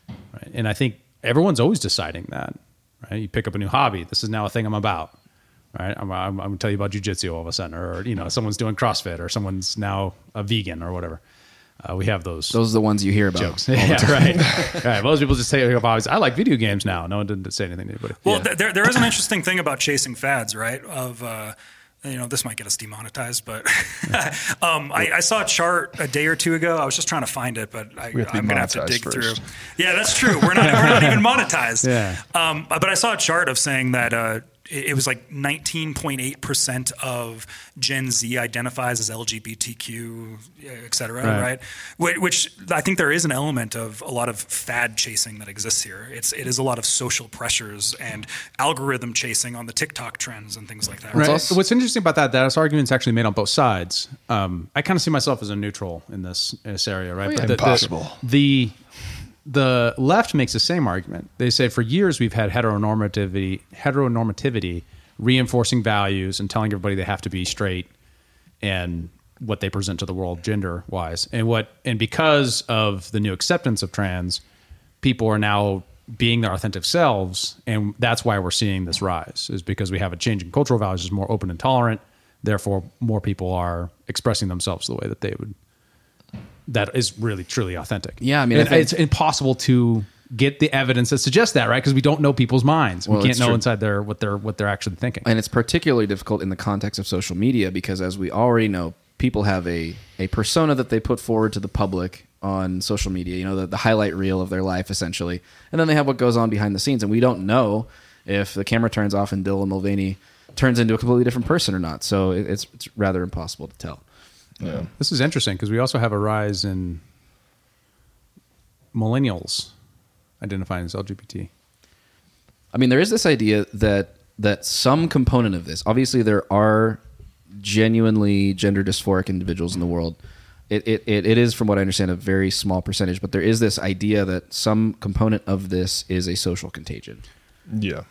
Right? And I think everyone's always deciding that. Right? You pick up a new hobby. This is now a thing I'm about. Right? I'm, I'm, I'm going to tell you about jujitsu all of a sudden, or you know, someone's doing CrossFit, or someone's now a vegan, or whatever. Uh, we have those. Those are the ones you hear about. jokes. yeah, right. right. Most people just say about I like video games now. No one didn't say anything to anybody. Well, Yeah. th- there there is an interesting thing about chasing fads, right? Of uh, you know, this might get us demonetized, but um, I, I saw a chart a day or two ago. I was just trying to find it, but I, to I'm gonna have to dig first. through. Yeah, that's true. We're not we're not even monetized. Yeah. Um, but I saw a chart of saying that uh, it, it was like 19.8 percent of Gen Z identifies as LGBTQ, et cetera, Right. right? Which, which I think there is an element of a lot of fad chasing that exists here. It's it is a lot of social pressures and algorithm chasing on the TikTok trends and things like that. Right. also- What's interesting about that, that this argument's actually made on both sides. Um, I kind of see myself as a neutral in this, in this area, right? yeah. But the- the- Impossible. The, left makes the same argument. They say for years we've had heteronormativity, heteronormativity reinforcing values and telling everybody they have to be straight and what they present to the world gender wise. And what and because of the new acceptance of trans, people are now being their authentic selves and that's why we're seeing this rise is because we have a change in cultural values is more open and tolerant therefore more people are expressing themselves the way that they would that is really truly authentic. Yeah, I mean, I think- it's impossible to get the evidence that suggests that right? Because we don't know people's minds. Well, we can't know true. inside their what they're what they're actually thinking. And it's particularly difficult in the context of social media because as we already know people have a, a persona that they put forward to the public on social media you know the, the highlight reel of their life essentially. And then they have what goes on behind the scenes and we don't know if the camera turns off and dylan mulvaney turns into a completely different person or not. So it, it's, it's rather impossible to tell Yeah. This is interesting because we also have a rise in millennials identifying as LGBT. I mean, there is this idea that that some component of this. Obviously, there are genuinely gender dysphoric individuals in the world. It, it, it, it is, from what I understand, a very small percentage. But there is this idea that some component of this is a social contagion. Yeah.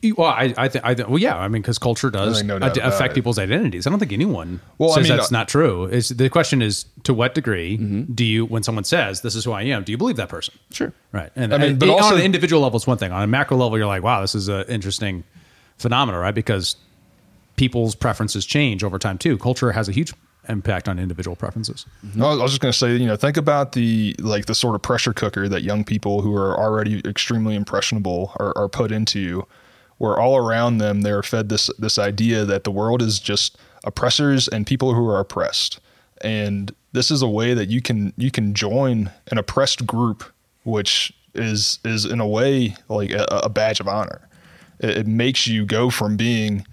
You- Well, I, I think, I think, well, yeah, I mean, because culture does no ad- affect it. people's identities. I don't think anyone Well, I says mean, that's uh, not true. Is the question is to what degree Mm-hmm. do you, when someone says this is who I am, do you believe that person? Sure. Right. And, I mean, and but it- also- on an individual level, it's one thing. On a macro level, you're like, wow, this is an interesting phenomenon, right? Because people's preferences change over time too. Culture has a huge impact on individual preferences. No, I was just going to say, you know, think about the like the sort of pressure cooker that young people who are already extremely impressionable are, are put into, where all around them they're fed this this idea that the world is just oppressors and people who are oppressed, and this is a way that you can you can join an oppressed group, which is is in a way like a, a badge of honor. It, it makes you go from being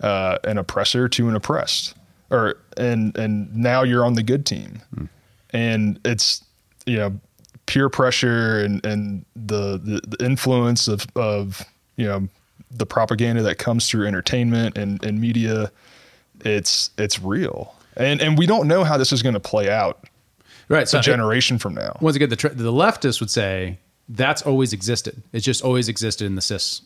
uh, an oppressor to an oppressed, or and and now you're on the good team, and it's you know peer pressure and and the the, the influence of of you know the propaganda that comes through entertainment and, and media. It's it's real, and and we don't know how this is going to play out Right. So a generation from now. once again, the, tr- the leftists would say that's always existed. It's just always existed in the cis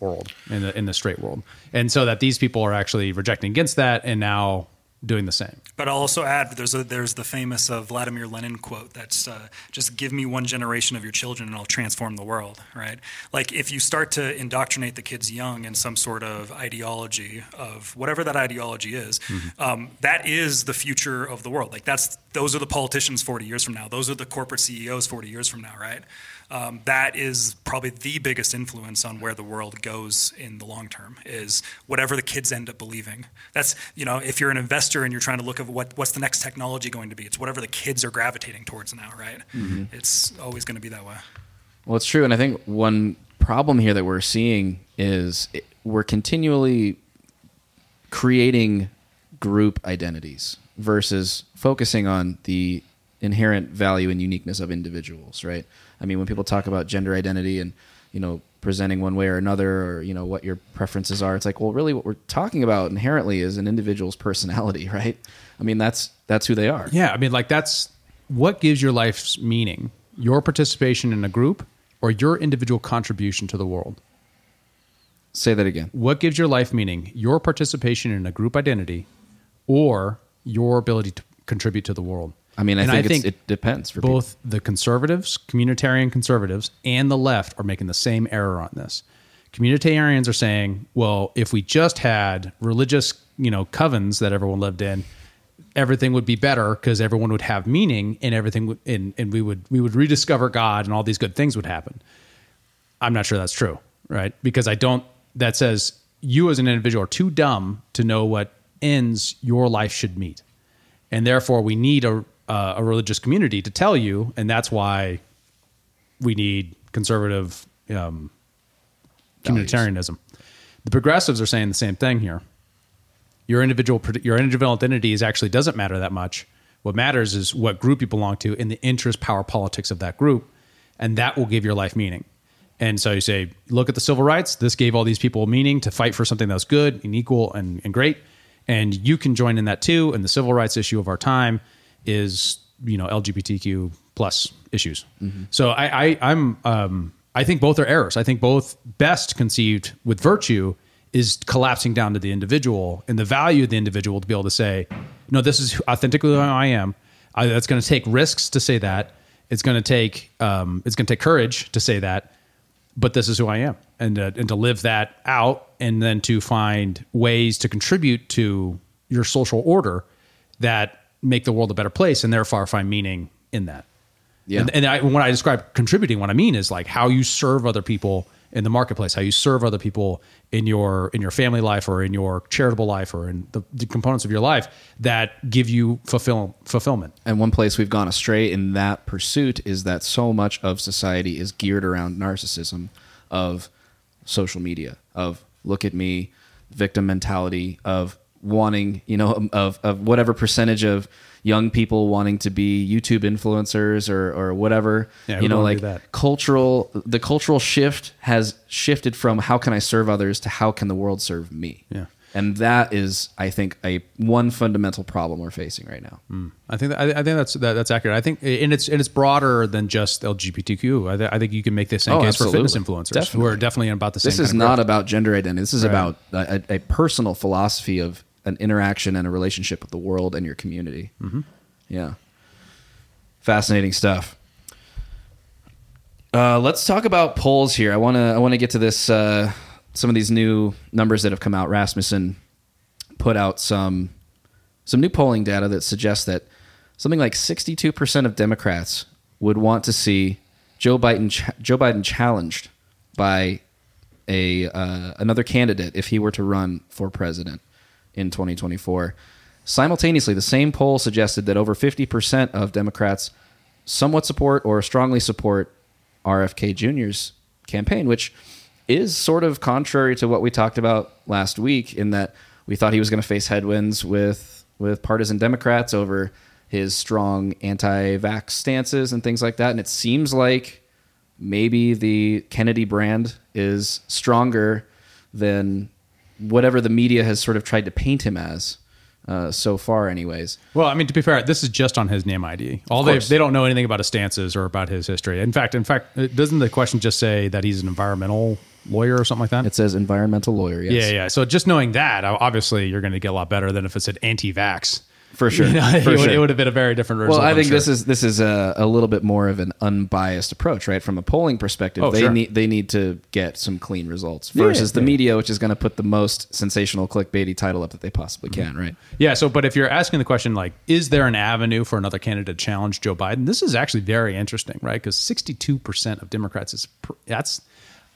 world, in the in the straight world, and so that these people are actually rejecting against that and now doing the same. But I'll also add there's a, there's the famous uh, Vladimir Lenin quote that's uh, just give me one generation of your children and I'll transform the world, right? Like if you start to indoctrinate the kids young in some sort of ideology of whatever that ideology is, um, that is the future of the world. Like that's those are the politicians 40 years from now. Those are the corporate CEOs 40 years from now, right? Um, that is probably the biggest influence on where the world goes in the long term is whatever the kids end up believing. That's you know if you're an investor and you're trying to look at what what's the next technology going to be, it's whatever the kids are gravitating towards now, right? It's always going to be that way. Well, it's true, and I think one problem here that we're seeing is it, we're continually creating group identities versus focusing on the inherent value and uniqueness of individuals, right? I mean, when people talk about gender identity and you know presenting one way or another, or you know what your preferences are, it's like, well, really, what we're talking about inherently is an individual's personality, right? I mean, that's that's who they are. Yeah, I mean, like that's what gives your life's meaning: your participation in a group or your individual contribution to the world. Say that again. What gives your life meaning? Your participation in a group identity or your ability to contribute to the world. I mean, I And think, it's, it depends for people. both the conservatives, communitarian conservatives, and the left are making the same error on this. Communitarians are saying, well, if we just had religious, you know, covens that everyone lived in, everything would be better because everyone would have meaning and everything would and, and we would we would rediscover God and all these good things would happen. I'm not sure that's true, right? Because I don't that says you as an individual are too dumb to know what ends your life should meet. And therefore we need a uh, a religious community to tell you and that's why we need conservative um, communitarianism. The progressives are saying the same thing here. Your individual your individual identity is actually doesn't matter that much. What matters is what group you belong to and the interest, power, politics of that group, and that will give your life meaning. And so you say, look at the civil rights. This gave all these people meaning to fight for something that was good and equal and, and great. And you can join in that too. And the civil rights issue of our time is, you know, LGBTQ plus issues. So I, I I'm um, I think both are errors. I think both best conceived with virtue is collapsing down to the individual and the value of the individual to be able to say, no, this is authentically who I am. I, that's going to take risks to say that. It's going to take um, it's going to take courage to say that. But this is who I am, and uh, and to live that out, and then to find ways to contribute to your social order that make the world a better place, and therefore find meaning in that. Yeah. And, and I, when I describe contributing, what I mean is like how you serve other people in the marketplace, how you serve other people in your in your family life or in your charitable life or in the, the components of your life that give you fulfill fulfillment. And one place we've gone astray in that pursuit is that so much of society is geared around narcissism of social media, of look at me, victim mentality, of wanting, you know, of, of whatever percentage of young people wanting to be YouTube influencers or, or whatever. Yeah, you know, like that? cultural, the cultural shift has shifted from how can I serve others to how can the world serve me. Yeah. And that is, I think, a one fundamental problem we're facing right now. Hmm. I think I, I think that's that, that's accurate. I think and it's and it's broader than just LGBTQ. I, th- I think you can make the same Oh, case for fitness absolutely. influencers who are definitely about the same. This is not growth. about gender identity. This is Right. about a, a personal philosophy of an interaction and a relationship with the world and your community. Mm-hmm. Yeah, fascinating stuff. Uh, let's talk about polls here. I want to I want to get to this. Uh, some of these new numbers that have come out. Rasmussen put out some some new polling data that suggests that something like 62% of Democrats would want to see Joe Biden ch- Joe Biden challenged by a uh, another candidate if he were to run for president in 2024. Simultaneously, the same poll suggested that over 50% of Democrats somewhat support or strongly support RFK Jr.'s campaign, which is sort of contrary to what we talked about last week in that we thought he was going to face headwinds with with partisan Democrats over his strong anti-vax stances and things like that and it seems like maybe the Kennedy brand is stronger than whatever the media has sort of tried to paint him as uh, so far anyways Well, I mean, to be fair, this is just on his name ID. All they they don't know anything about his stances or about his history. In fact, in fact, uh, doesn't the question just say that he's an environmental lawyer or something like that? it says environmental lawyer yes yeah, yeah. So just knowing that, obviously, you're going to get a lot better than if it said anti-vax. For sure You know, for it, would, sure. it would have been a very different result. Well, I think sure. this is this is a, a little bit more of an unbiased approach, right? From a polling perspective, Oh, they sure. need they need to get some clean results Yeah, versus the yeah. media, which is going to put the most sensational clickbaity title up that they possibly Mm-hmm. can, right? Yeah. So, but if you're asking the question, like, is there an avenue for another candidate to challenge Joe Biden? This is actually very interesting, right? Because 62% of Democrats is that's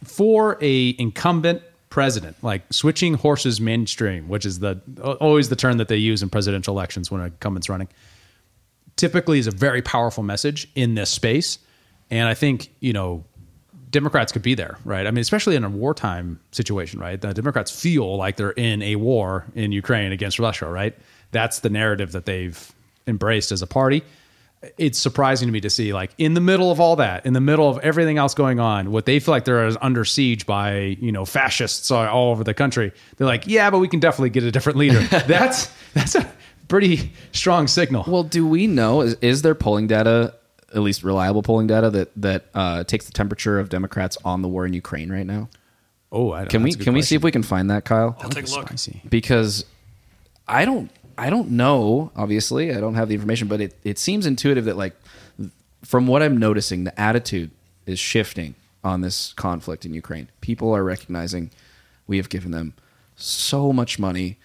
for a incumbent president, like switching horses mainstream, which is the always the term that they use in presidential elections when an incumbent's running. Typically, is a very powerful message in this space, and I think you know Democrats could be there, right? I mean, especially in a wartime situation, right? The Democrats feel like they're in a war in Ukraine against Russia, right? That's the narrative that they've embraced as a party. It's surprising to me to see, like, in the middle of all that, in the middle of everything else going on, what they feel like they're under siege by, you know, fascists all over the country. They're like, yeah, but we can definitely get a different leader. that's that's a pretty strong signal. Well, do we know is, is there polling data, at least reliable polling data that that uh, takes the temperature of Democrats on the war in Ukraine right now? oh, I, don't, Can we can we see if we can find that, Kyle? I'll take a look. Spicy. because I don't I don't know. Obviously, I don't have the information, but it, it seems intuitive that like from what I'm noticing, the attitude is shifting on this conflict in Ukraine. People are recognizing we have given them so much money,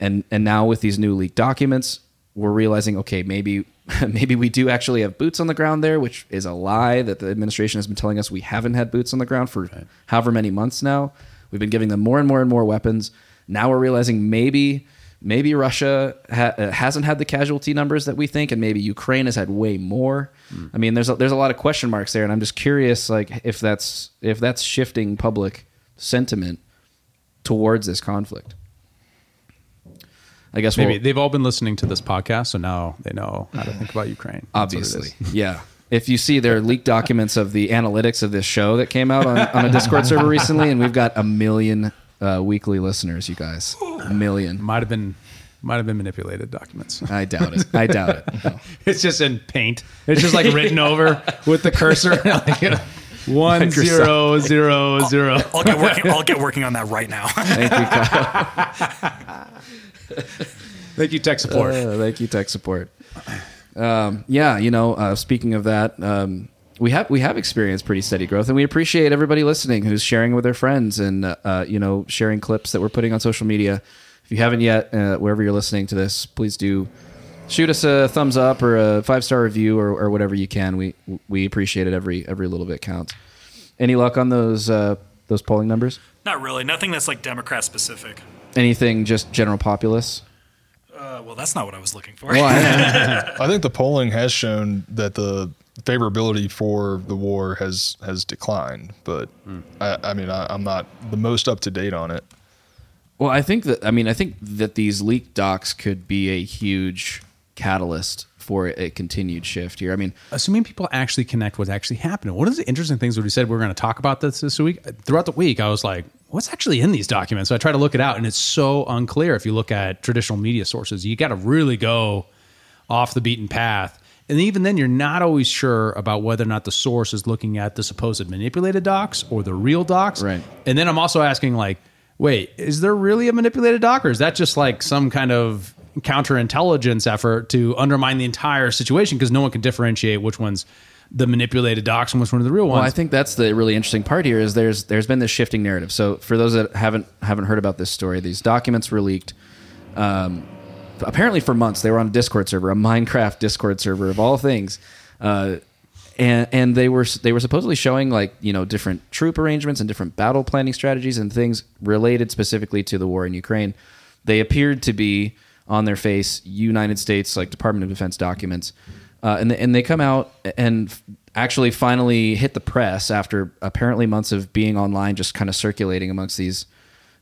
and and now with these new leaked documents, we're realizing, okay, maybe maybe we do actually have boots on the ground there, which is a lie that the administration has been telling us we haven't had boots on the ground for however many months now. We've been giving them more and more and more weapons. Now we're realizing maybe maybe Russia ha- uh, hasn't had the casualty numbers that we think, and maybe Ukraine has had way more. I mean, there's a, there's a lot of question marks there, and I'm just curious, like if that's if that's shifting public sentiment towards this conflict. I guess Maybe we'll, they've all been listening to this podcast, so now they know how to think about Ukraine. That's what it obviously, yeah. If you see their leaked documents of the analytics of this show that came out on, on a Discord server recently, and we've got a million uh, weekly listeners, you guys, a million. might have been might have been manipulated documents. I doubt it. I doubt it. No. it's just in paint. It's just like written over with the cursor. like, one zero zero zero. I'll get working. I'll get working on that right now. Thank you, Kyle. Thank you, tech support. Uh, thank you, tech support. Um, yeah, you know, uh, speaking of that, um, we have we have experienced pretty steady growth, and we appreciate everybody listening who's sharing with their friends and uh, uh, you know sharing clips that we're putting on social media. If you haven't yet, uh, wherever you're listening to this, please do shoot us a thumbs up or a five star review or, or whatever you can. We we appreciate it. Every every little bit counts. Any luck on those uh, those polling numbers? Not really. Nothing that's like Democrat specific. Anything just general populace? Uh, well, that's not what I was looking for. Well, I, I think the polling has shown that the favorability for the war has has declined, but hmm. I, I mean I, I'm not the most up to date on it. Well, I think that I mean I think that these leaked docs could be a huge catalyst for a continued shift here. I mean, assuming people actually connect what's actually happening. One of the interesting things that we said we are going to talk about this this week. Throughout the week, I was like, "What's actually in these documents?" So I try to look it out, and it's so unclear. If you look at traditional media sources, you got to really go off the beaten path. And even then, you're not always sure about whether or not the source is looking at the supposed manipulated docs or the real docs. Right. And then I'm also asking, like, wait, is there really a manipulated doc, or is that just like some kind of counterintelligence effort to undermine the entire situation because no one can differentiate which one's the manipulated docs and which one are the real ones? well, I think that's the really interesting part here is there's there's been this shifting narrative. So for those that haven't haven't heard about this story, these documents were leaked. Um, apparently for months they were on a Discord server, a Minecraft Discord server of all things. Uh, and and they were they were supposedly showing like you know different troop arrangements and different battle planning strategies and things related specifically to the war in Ukraine. They appeared to be on their face United States like Department of Defense documents, uh, and they, and they come out and actually finally hit the press after apparently months of being online, just kind of circulating amongst these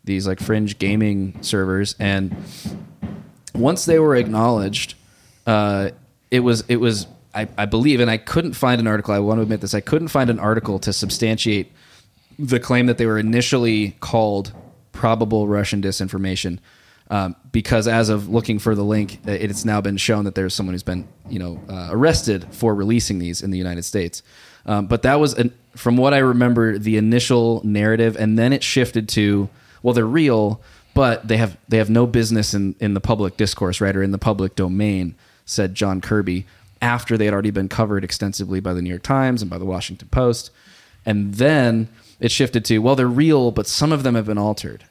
these like fringe gaming servers and once they were acknowledged, uh, it was it was I, I believe, and I couldn't find an article. I want to admit this. I couldn't find an article to substantiate the claim that they were initially called probable Russian disinformation. Um, because as of looking for the link, uh, it's now been shown that there's someone who's been, you know, uh, arrested for releasing these in the United States. Um, but that was, an, from what I remember, the initial narrative, and then it shifted to, well, they're real, but they have they have no business in in the public discourse, right, or in the public domain," said John Kirby after they had already been covered extensively by the New York Times and by the Washington Post, and then it shifted to, "Well, they're real, but some of them have been altered."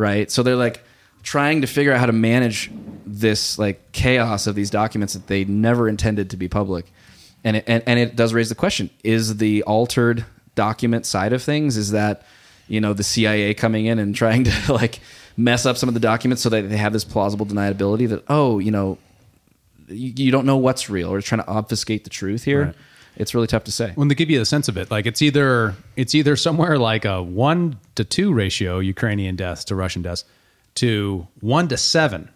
right? So they're like trying to figure out how to manage this like chaos of these documents that they never intended to be public, and it, and, and it does raise the question: Is the altered document side of things is that you know the CIA coming in and trying to like mess up some of the documents so that they have this plausible deniability that oh you know you, you don't know what's real or trying to obfuscate the truth here. Right. It's really tough to say. when they give you the sense of it, like it's either it's either somewhere like a one to two ratio Ukrainian deaths to Russian deaths to one to seven.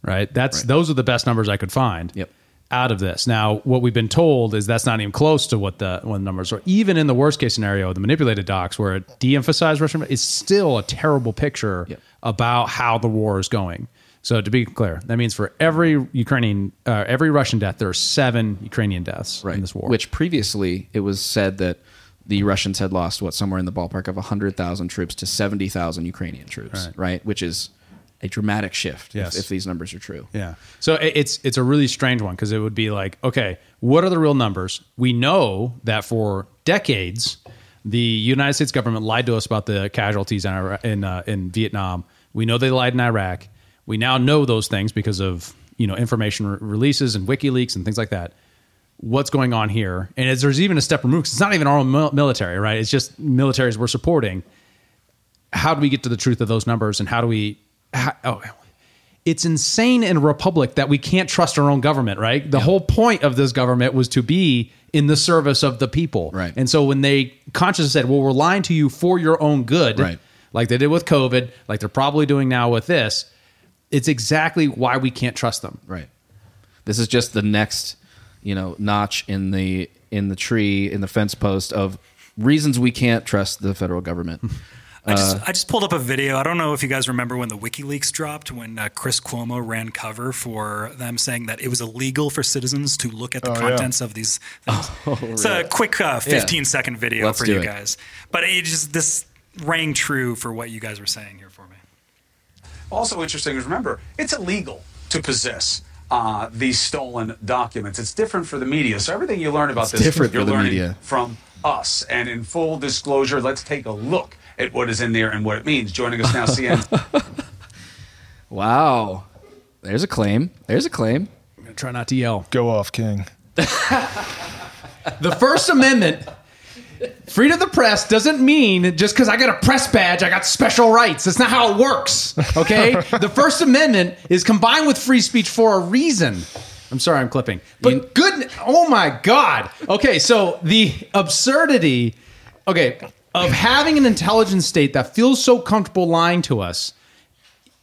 Right. That's those are the best numbers I could find. Yep. Out of this. Now, what we've been told is that's not even close to what the what the numbers are. Even in the worst case scenario, the manipulated docs where it de-emphasized Russian is still a terrible picture Yep. about how the war is going. So to be clear, that means for every Ukrainian, uh, every Russian death, there are seven Ukrainian deaths right. in this war. Which previously it was said that the Russians had lost what somewhere in the ballpark of 100,000 troops to 70,000 Ukrainian troops, right. Right. Which is a dramatic shift Yes. if, if these numbers are true. Yeah. So it's it's a really strange one because it would be like, okay, what are the real numbers? We know that for decades, the United States government lied to us about the casualties in Iraq, in, uh, in Vietnam. We know they lied in Iraq. We now know those things because of you know information re- releases and WikiLeaks and things like that. What's going on here? And there's even a step removed, 'cause it's not even our own military, right? It's just militaries we're supporting. How do we get to the truth of those numbers, and how do we? Oh, it's insane in a republic that we can't trust our own government, right? The whole point of this government was to be in the service of the people, Right. And so when they consciously said, "Well, we're lying to you for your own good," Right. like they did with COVID, like they're probably doing now with this, it's exactly why we can't trust them. Right. This is just the next, you know, notch in the in the tree in the fence post of reasons we can't trust the federal government. I just, I just pulled up a video. I don't know if you guys remember when the WikiLeaks dropped, when uh, Chris Cuomo ran cover for them saying that it was illegal for citizens to look at the Oh, yeah. contents of these things. it's a quick uh, 15 second video Let's for do you it. guys. But it just this rang true for what you guys were saying here for me. Also interesting is remember, it's illegal to possess uh, these stolen documents. It's different for the media. So everything you learn about It's this, different you're for the learning media. from us. And in full disclosure, let's take a look at what is in there and what it means. Joining us now, CN. Wow. There's a claim. There's a claim. I'm gonna try not to yell. Go off, King. The First Amendment, freedom of the press doesn't mean just because I got a press badge, I got special rights. That's not how it works. Okay? the First Amendment is combined with free speech for a reason. I'm sorry, I'm clipping. But You- good. Oh my God. Okay, so the absurdity, okay, of having an intelligence state that feels so comfortable lying to us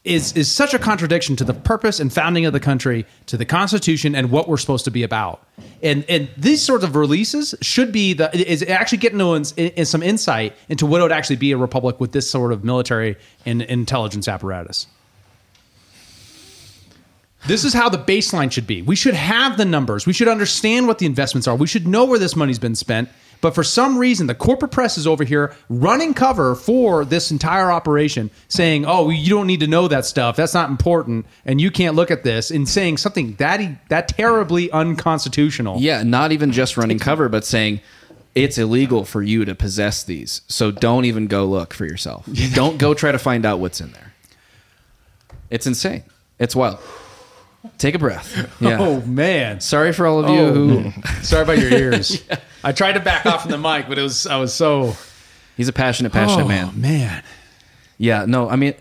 is is such a contradiction to the purpose and founding of the country, to the Constitution, and what we're supposed to be about. And and these sorts of releases should be the is actually getting one's is some insight into what it would actually be a republic with this sort of military and intelligence apparatus. This is how the baseline should be. We should have the numbers. We should understand what the investments are. We should know where this money's been spent. But for some reason, the corporate press is over here running cover for this entire operation, saying, "Oh, you don't need to know that stuff. That's not important, and you can't look at this." And saying something that that terribly unconstitutional. Yeah, not even just running cover, but saying it's illegal for you to possess these. So don't even go look for yourself. don't go try to find out what's in there. It's insane. It's wild. Take a breath. Oh, yeah. Oh man. Sorry for all of you Oh, who sorry about your ears. I tried to back off from the mic, but it was I was so he's a passionate, passionate oh, man. man. Yeah, no, I mean,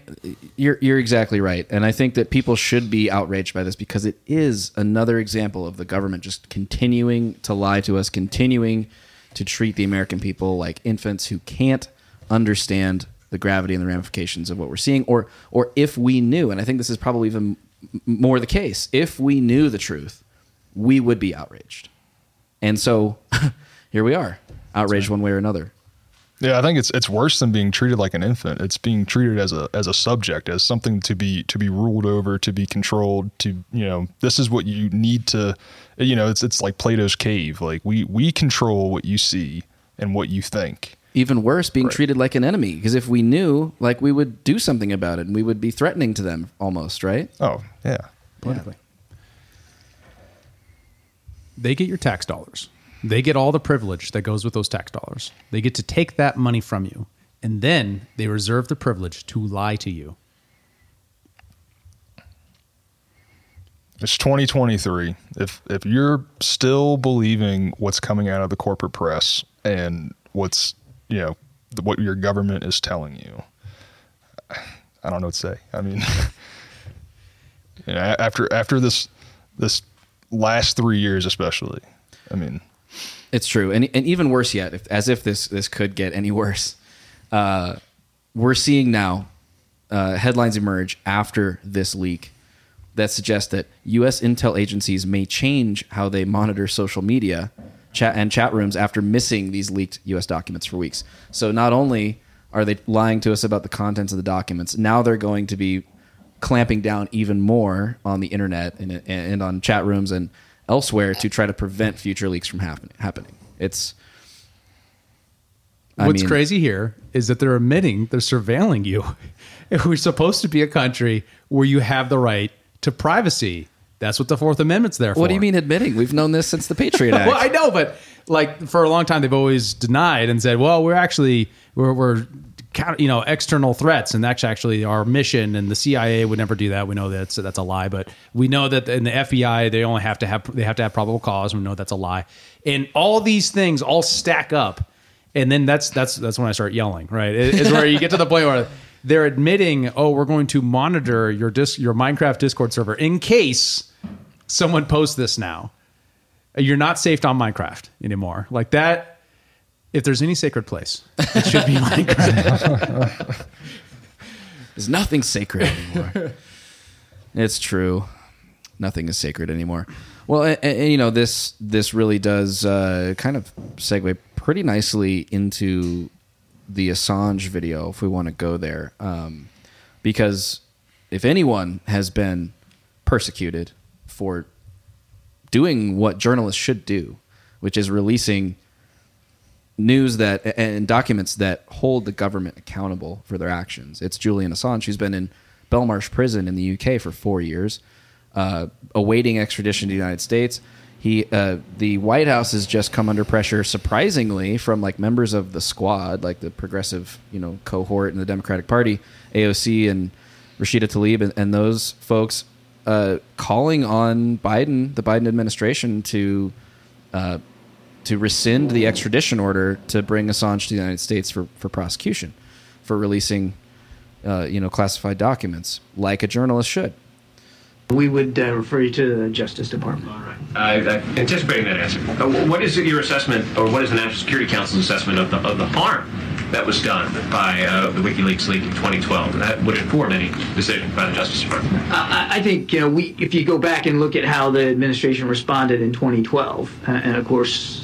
you're you're exactly right, and I think that people should be outraged by this because it is another example of the government just continuing to lie to us, continuing to treat the American people like infants who can't understand the gravity and the ramifications of what we're seeing, or or if we knew, and I think this is probably even more the case, if we knew the truth, we would be outraged, and so here we are, outraged one way or another. Yeah, I think it's it's worse than being treated like an infant. It's being treated as a as a subject, as something to be to be ruled over, to be controlled. To you know, this is what you need to. You know, it's it's like Plato's cave. Like we we control what you see and what you think. even worse being Right. treated like an enemy because if we knew like we would do something about it and we would be threatening to them almost right Oh yeah, politically. They get your tax dollars. They get all the privilege that goes with those tax dollars. They get to take that money from you, and then they reserve the privilege to lie to you. it's 2023. If if you're still believing what's coming out of the corporate press and what's you know what your government is telling you, I don't know what to say. I mean, you know, after after this this last three years, especially, I mean, it's true and, and even worse yet if, as if this this could get any worse uh, we're seeing now uh, headlines emerge after this leak that suggest that U.S. intel agencies may change how they monitor social media chat and chat rooms after missing these leaked U.S. documents for weeks. So not only are they lying to us about the contents of the documents, now they're going to be clamping down even more on the internet and, and on chat rooms and elsewhere to try to prevent future leaks from happen, happening. It's I What's mean- crazy here is that they're admitting they're surveilling you. We're supposed to be a country where you have the right to privacy, that's what the Fourth Amendment's there for. What do you mean admitting? We've known this since the Patriot Act. well, I know, but like for a long time they've always denied and said, well, we're actually we're we're you know external threats, and that's actually our mission. And the CIA would never do that. We know that's that's a lie, but we know that in the FBI they only have to have they have to have probable cause. We know that's a lie, and all these things all stack up, and then that's that's that's when I start yelling. Right, it's where you get to the point where. They're admitting, oh, we're going to monitor your dis- your Minecraft Discord server in case someone posts this now. You're not safe on Minecraft anymore. Like that, if there's any sacred place, it should be Minecraft. There's nothing sacred anymore. it's true. Nothing is sacred anymore. Well, and, and, you know this this really does uh, kind of segue pretty nicely into the Assange video, if we want to go there, um, because if anyone has been persecuted for doing what journalists should do, which is releasing news that and documents that hold the government accountable for their actions. It's Julian Assange, who's been in Belmarsh prison in the UK for four years, uh, awaiting extradition to the United States. He, uh, the White House has just come under pressure, surprisingly, from like members of the Squad, like the progressive, you know, cohort in the Democratic Party, AOC and Rashida Tlaib, and, and those folks, uh, calling on Biden, the Biden administration, to uh, to rescind the extradition order to bring Assange to the United States for, for prosecution, for releasing, uh, you know, classified documents, like a journalist should. We would uh, refer you to the Justice Department. I, I, anticipating that answer. Uh, what is your assessment, or what is the National Security Council's assessment of the, of the harm that was done by uh, the WikiLeaks leak in 2012? And that would inform any decision by the Justice Department. I, I think you know we if you go back and look at how the administration responded in 2012, uh, and of course,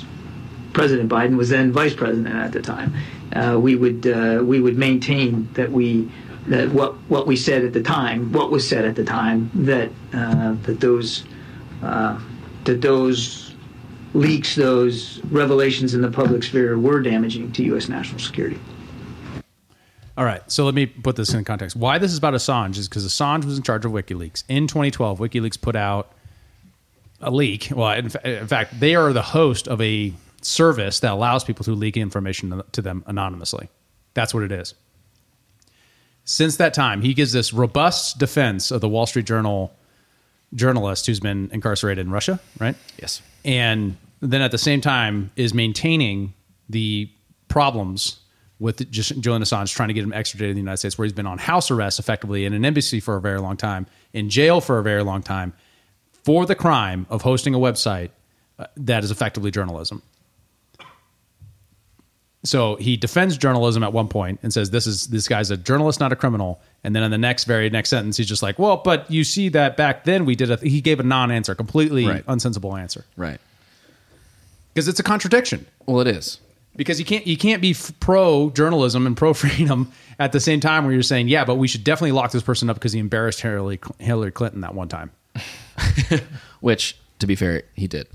President Biden was then vice president at the time. Uh, we would uh, we would maintain that we that what what we said at the time, what was said at the time, that uh, that those uh, that those leaks, those revelations in the public sphere were damaging to U.S. national security. All right, so let me put this in context. Why this is about Assange is because Assange was in charge of WikiLeaks in 2012. WikiLeaks put out a leak. Well, in, fa- in fact, they are the host of a service that allows people to leak information to them anonymously. That's what it is. Since that time, he gives this robust defense of the Wall Street Journal journalist who's been incarcerated in Russia, right? Yes. and then at the same time is maintaining the problems with just Julian Assange trying to get him extradited in the United States, where he's been on house arrest effectively in an embassy for a very long time, in jail for a very long time, for the crime of hosting a website uh, that is effectively journalism. So he defends journalism at one point and says this is this guy's a journalist, not a criminal. And then in the next very next sentence, he's just like, well, but you see that back then we did a he gave a non-answer, completely Right. unsensible answer Right. because it's a contradiction. Well, it is. Because you can't you can't be pro journalism and pro freedom at the same time where you're saying yeah, but we should definitely lock this person up because he embarrassed Hillary Hillary Clinton that one time. Which, to be fair, he did.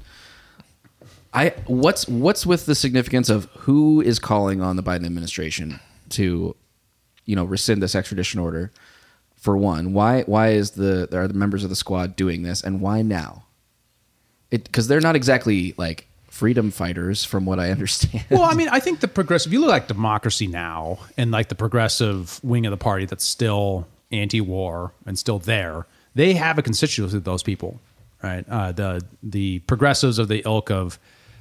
I what's what's with the significance of who is calling on the Biden administration to, you know, rescind this extradition order? For one, why why is the are the members of the squad doing this, and why now? It because they're not exactly like freedom fighters, from what I understand. Well, I mean, I think the progressive. You look like Democracy Now and like the progressive wing of the party that's still anti-war and still there, they have a constituency of those people, right? Uh, the the progressives of the ilk of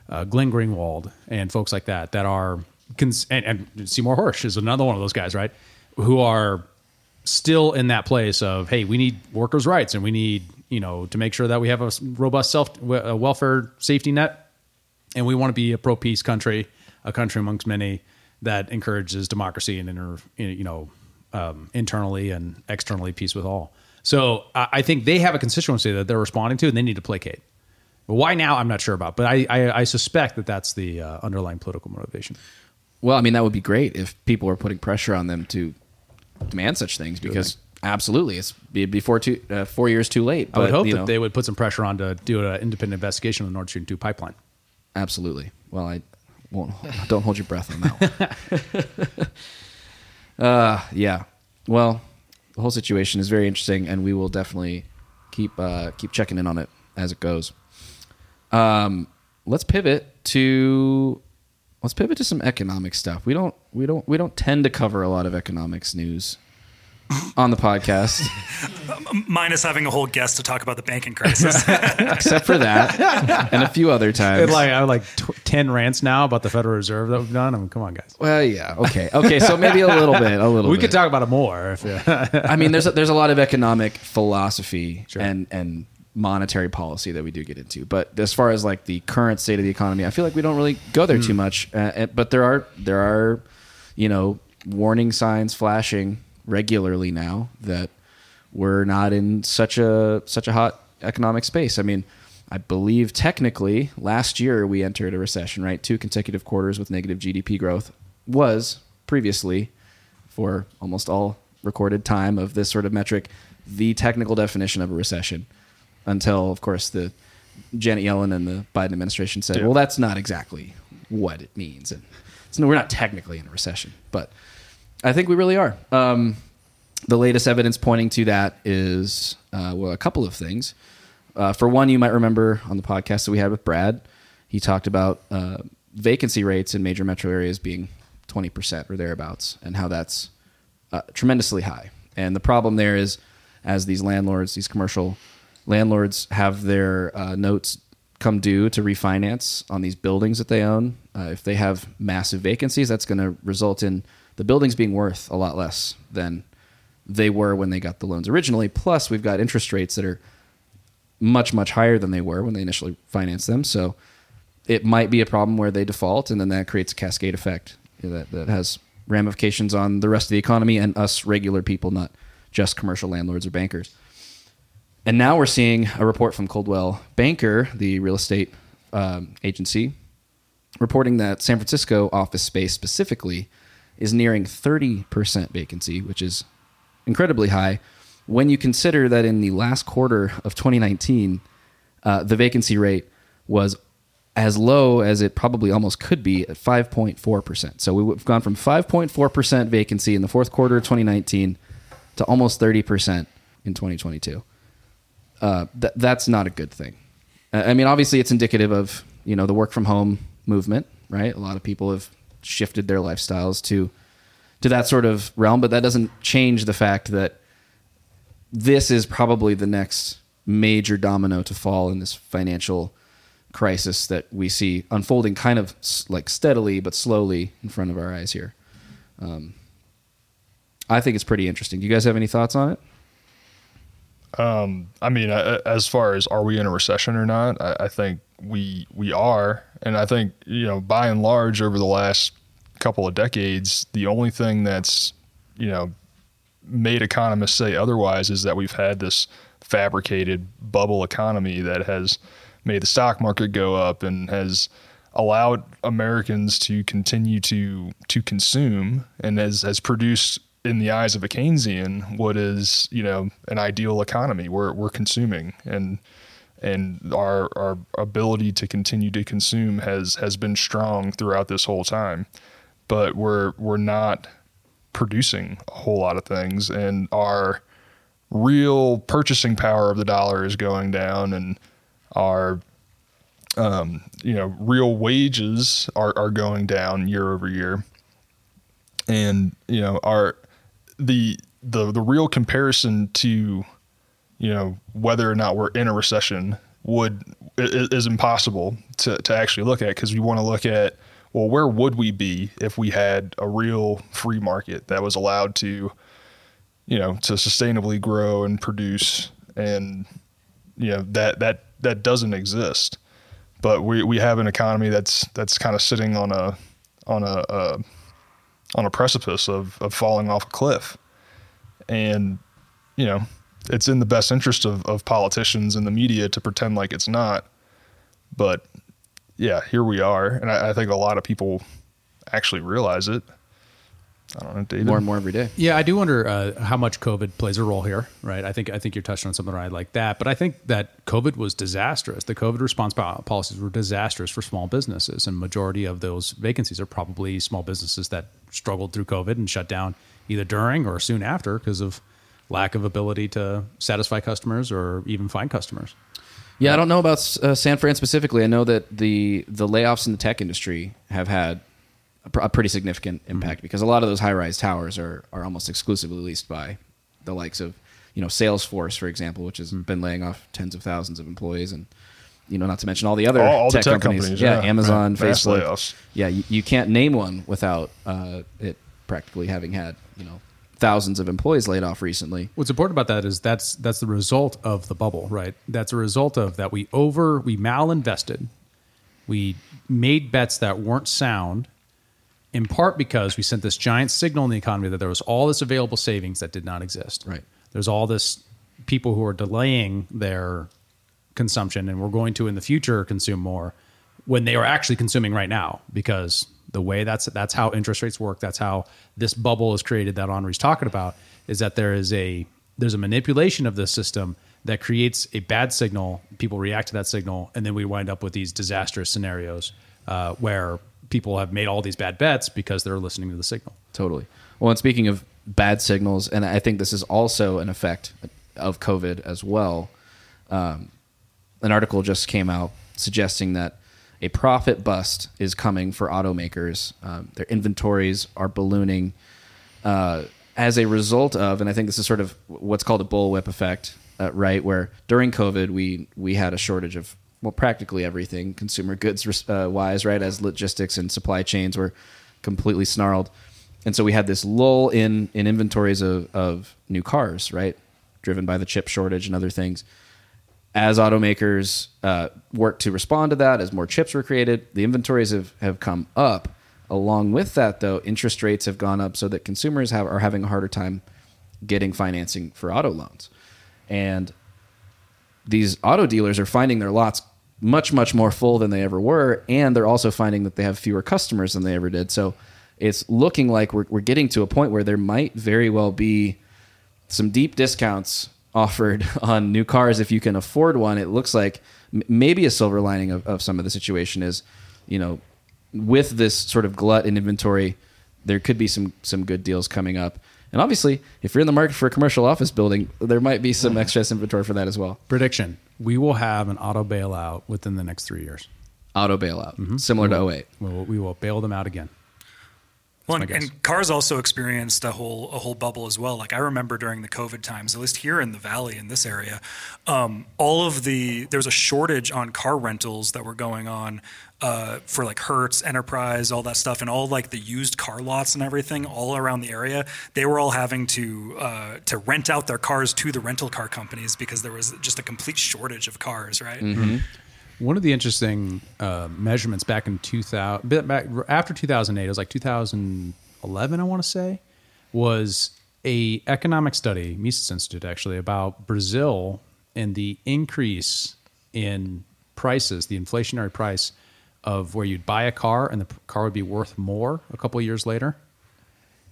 uh, Glenn Greenwald and folks like that that are cons- and, and Seymour Hersh is another one of those guys, right? Who are still in that place of hey, we need workers' rights and we need you know to make sure that we have a robust self a welfare safety net and we want to be a pro peace country, a country amongst many that encourages democracy and inter, you know um, internally and externally peace with all. So I think they have a constituency that they're responding to, and they need to placate. But why now? I'm not sure about, but I I, I suspect that that's the uh, underlying political motivation. Well, I mean, that would be great if people were putting pressure on them to demand such things because absolutely, it's before two, uh, four years too late. I would hope that know, they would put some pressure on to do an independent investigation of the Nord Stream 2 pipeline. Absolutely. Well, I won't. Don't hold your breath on that one. uh, yeah. Well, the whole situation is very interesting, and we will definitely keep uh, keep checking in on it as it goes. Um, let's pivot to let's pivot to some economic stuff. We don't we don't we don't tend to cover a lot of economics news on the podcast, Minus having a whole guest to talk about the banking crisis. except for that and a few other times. like I have like tw- ten rants now about the Federal Reserve that we've done. I mean, come on, guys. well, yeah, okay, okay. So maybe a little bit, a little. We bit. could talk about it more. If, I mean, there's a, there's a lot of economic philosophy and and monetary policy that we do get into, but as far as like the current state of the economy, I feel like we don't really go there too much. Uh, uh, but there are there are you know warning signs flashing regularly now that we're not in such a such a hot economic space. I mean. I believe technically last year we entered a recession, right? Two consecutive quarters with negative GDP growth was previously for almost all recorded time of this sort of metric the technical definition of a recession until of course the Janet Yellen and the Biden administration said well that's not exactly what it means. And so we're not technically in a recession but I think we really are. Um, the latest evidence pointing to that is uh, well a couple of things. Uh, for one you might remember on the podcast that we had with Brad he talked about uh, vacancy rates in major metro areas being 20% or thereabouts and how that's uh, tremendously high. And the problem there is, as these landlords, these commercial landlords have their uh, notes come due to refinance on these buildings that they own, uh, if they have massive vacancies, that's going to result in the buildings being worth a lot less than they were when they got the loans originally. Plus, we've got interest rates that are much, much higher than they were when they initially financed them. So it might be a problem where they default, and then that creates a cascade effect that, that has ramifications on the rest of the economy and us regular people, not just commercial landlords or bankers. And now we're seeing a report from Coldwell Banker, the real estate um, agency, reporting that San Francisco office space specifically is nearing 30% vacancy, which is incredibly high when you consider that in the last quarter of 2019, uh, the vacancy rate was as low as it probably almost could be at 5.4%. So we've gone from 5.4% vacancy in the fourth quarter of 2019 to almost 30% in 2022. Uh, th- that's not a good thing. I mean, obviously, it's indicative of you know the work from home movement, right? A lot of people have shifted their lifestyles to to that sort of realm, but that doesn't change the fact that this is probably the next major domino to fall in this financial crisis that we see unfolding kind of like steadily but slowly in front of our eyes here. Um, I think it's pretty interesting. Do you guys have any thoughts on it? Um, I mean, as far as are we in a recession or not, I, I think we we are, and I think you know, by and large, over the last couple of decades, the only thing that's you know made economists say otherwise is that we've had this fabricated bubble economy that has made the stock market go up and has allowed Americans to continue to to consume and has has produced in the eyes of a Keynesian what is you know an ideal economy we're we're consuming. And and our our ability to continue to consume has has been strong throughout this whole time. But we're we're not producing a whole lot of things. And our real purchasing power of the dollar is going down. And our um, you know real wages are, are going down year over year. And you know our the the the real comparison to you know whether or not we're in a recession would is impossible to, to actually look at because we want to look at well where would we be if we had a real free market that was allowed to you know to sustainably grow and produce and you know that that that doesn't exist. But we we have an economy that's that's kind of sitting on a on a, a on a precipice of of falling off a cliff. And you know it's in the best interest of, of politicians and the media to pretend like it's not. But yeah here we are. And I, I think a lot of people actually realize it i don't know david More and more every day. Yeah, I do wonder uh, how much COVID plays a role here, right? I think I think you're touching on something right like that, but I think that COVID was disastrous. The COVID response policies were disastrous for small businesses, and majority of those vacancies are probably small businesses that struggled through COVID and shut down either during or soon after because of lack of ability to satisfy customers or even find customers. Yeah, I don't know about uh, San Fran specifically. I know that the the layoffs in the tech industry have had a, pr- a pretty significant impact because a lot of those high rise towers are are almost exclusively leased by the likes of you know Salesforce, for example, which has been laying off tens of thousands of employees, and you know not to mention all the other All- all the tech, tech companies. companies, yeah, yeah. Amazon, Right. Facebook. layoffs. Yeah, you, you can't name one without uh, it practically having had you know thousands of employees laid off recently. What's important about that is that's that's the result of the bubble, right? That's a result of that we over we malinvested, we made bets that weren't sound, in part because we sent this giant signal in the economy that there was all this available savings that did not exist. Right. There's all this people who are delaying their consumption and we're going to in the future consume more when they are actually consuming right now because the way that's that's how interest rates work that's how this bubble is created that Henri's talking about is that there is a there's a manipulation of the system that creates a bad signal people react to that signal and then we wind up with these disastrous scenarios uh, where people have made all these bad bets because they're listening to the signal Totally. Well, and speaking of bad signals, and I think this is also an effect of COVID as well. Um, an article just came out suggesting that a profit bust is coming for automakers. Um, their inventories are ballooning uh, as a result of, and I think this is sort of what's called a bullwhip effect, uh, right? Where during COVID we we had a shortage of well practically everything consumer goods uh, wise, right? As logistics and supply chains were completely snarled, and so we had this lull in in inventories of of new cars, right? Driven by the chip shortage and other things as automakers uh, work to respond to that, as more chips were created, the inventories have, have come up. Along with that, though, interest rates have gone up so that consumers have, are having a harder time getting financing for auto loans. And these auto dealers are finding their lots much, much more full than they ever were. And they're also finding that they have fewer customers than they ever did. So it's looking like we're, we're getting to a point where there might very well be some deep discounts offered on new cars if you can afford one. It looks like maybe a silver lining of, of some of the situation is, you know, with this sort of glut in inventory, there could be some some good deals coming up. And obviously, if you're in the market for a commercial office building, there might be some excess inventory for that as well. prediction. We will have an auto bailout within the next three years. Auto bailout, mm-hmm. similar to 08. we will, we will bail them out again Well, and, and cars also experienced a whole a whole bubble as well. Like I remember during the COVID times, at least here in the valley in this area, um, all of the there was a shortage on car rentals that were going on uh, for like Hertz, Enterprise, all that stuff, and all like the used car lots and everything all around the area. They were all having to uh, to rent out their cars to the rental car companies because there was just a complete shortage of cars. Right. One of the interesting uh, measurements back in 2000, back after 2008, it was like 2011, I want to say, was a economic study, Mises Institute actually, about Brazil and the increase in prices, the inflationary price of where you'd buy a car and the car would be worth more a couple years later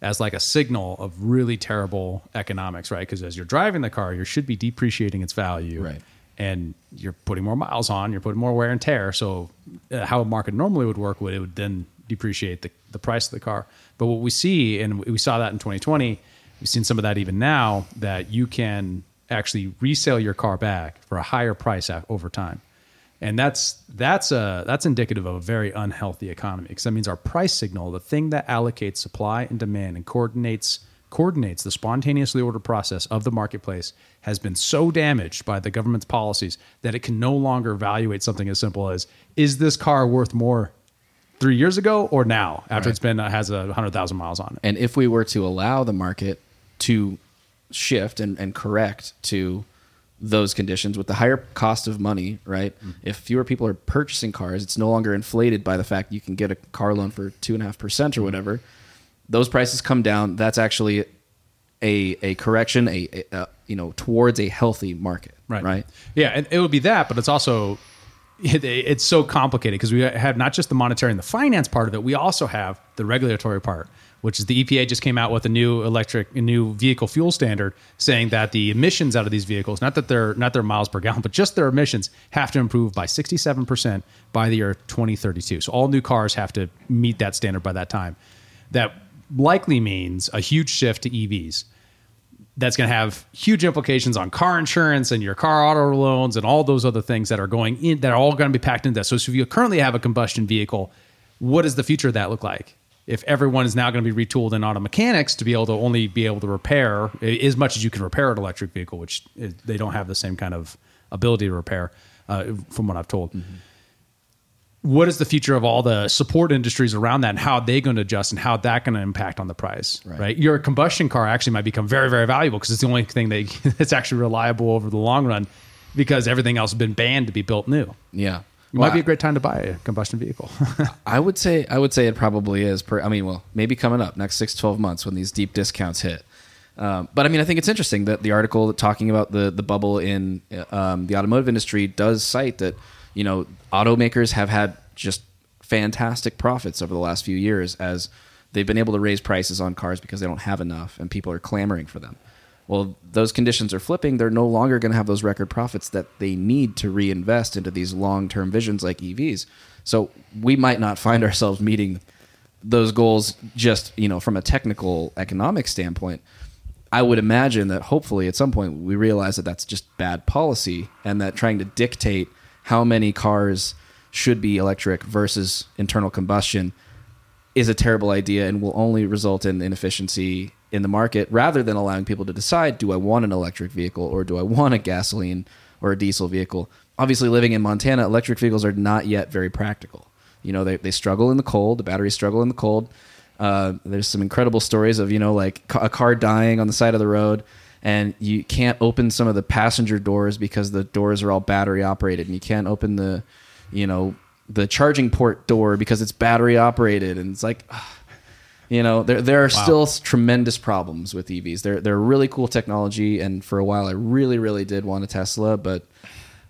as like a signal of really terrible economics, right? Because as you're driving the car, you should be depreciating its value, Right. And you're putting more miles on, you're putting more wear and tear. So, uh, how a market normally would work would it would then depreciate the, the price of the car. But what we see, and we saw that in 2020, we've seen some of that even now, that you can actually resell your car back for a higher price over time and that's that's a that's indicative of a very unhealthy economy because that means our price signal the thing that allocates supply and demand and coordinates coordinates the spontaneously ordered process of the marketplace has been so damaged by the government's policies that it can no longer evaluate something as simple as is this car worth more three years ago or now after it's been uh, has a hundred thousand miles on it And if we were to allow the market to shift and, and correct to those conditions with the higher cost of money, right? If fewer people are purchasing cars, it's no longer inflated by the fact you can get a car loan for two and a half percent or whatever. Those prices come down. That's actually a a correction, a, a, a you know towards a healthy market, right Right. yeah and it would be that but it's also it, it's so complicated because we have not just the monetary and the finance part of it we also have the regulatory part which is the EPA just came out with a new electric a new vehicle fuel standard saying that the emissions out of these vehicles not that they're not their miles per gallon but just their emissions have to improve by 67% by the year 2032 so all new cars have to meet that standard by that time that likely means a huge shift to EVs that's going to have huge implications on car insurance and your car auto loans and all those other things that are going in that are all going to be packed into that. So, if you currently have a combustion vehicle, what does the future of that look like? If everyone is now going to be retooled in auto mechanics to be able to only be able to repair as much as you can repair an electric vehicle, which is, they don't have the same kind of ability to repair, uh, from what I've told. What is the future of all the support industries around that, and how are they going to adjust, and how that going to impact on the price? Right. Your combustion car actually might become very, very valuable because it's the only thing they, that's actually reliable over the long run, because everything else has been banned to be built new. Yeah. It Well, might be a great time to buy a combustion vehicle. I would say I would say it probably is. Per, I mean, well, maybe coming up next six to twelve months when these deep discounts hit. Um, but I mean, I think it's interesting that the article talking about the the bubble in um, the automotive industry does cite that you know automakers have had just fantastic profits over the last few years as they've been able to raise prices on cars because they don't have enough and people are clamoring for them. Well, those conditions are flipping. They're no longer going to have those record profits that they need to reinvest into these long term visions like EVs. So we might not find ourselves meeting those goals just you know from a technical economic standpoint. I would imagine that hopefully at some point we realize that that's just bad policy and that trying to dictate how many cars should be electric versus internal combustion is a terrible idea and will only result in inefficiency in the market rather than allowing people to decide do I want an electric vehicle or do I want a gasoline or a diesel vehicle. Obviously, living in Montana, electric vehicles are not yet very practical. You know, they, they struggle in the cold, the batteries struggle in the cold. Uh, there's some incredible stories of, you know, like a car dying on the side of the road and you can't open some of the passenger doors because the doors are all battery operated and you can't open the, you know, the charging port door because it's battery operated and it's like you know there there are still tremendous problems with EVs. They're they're really cool technology and for a while I really really did want a Tesla but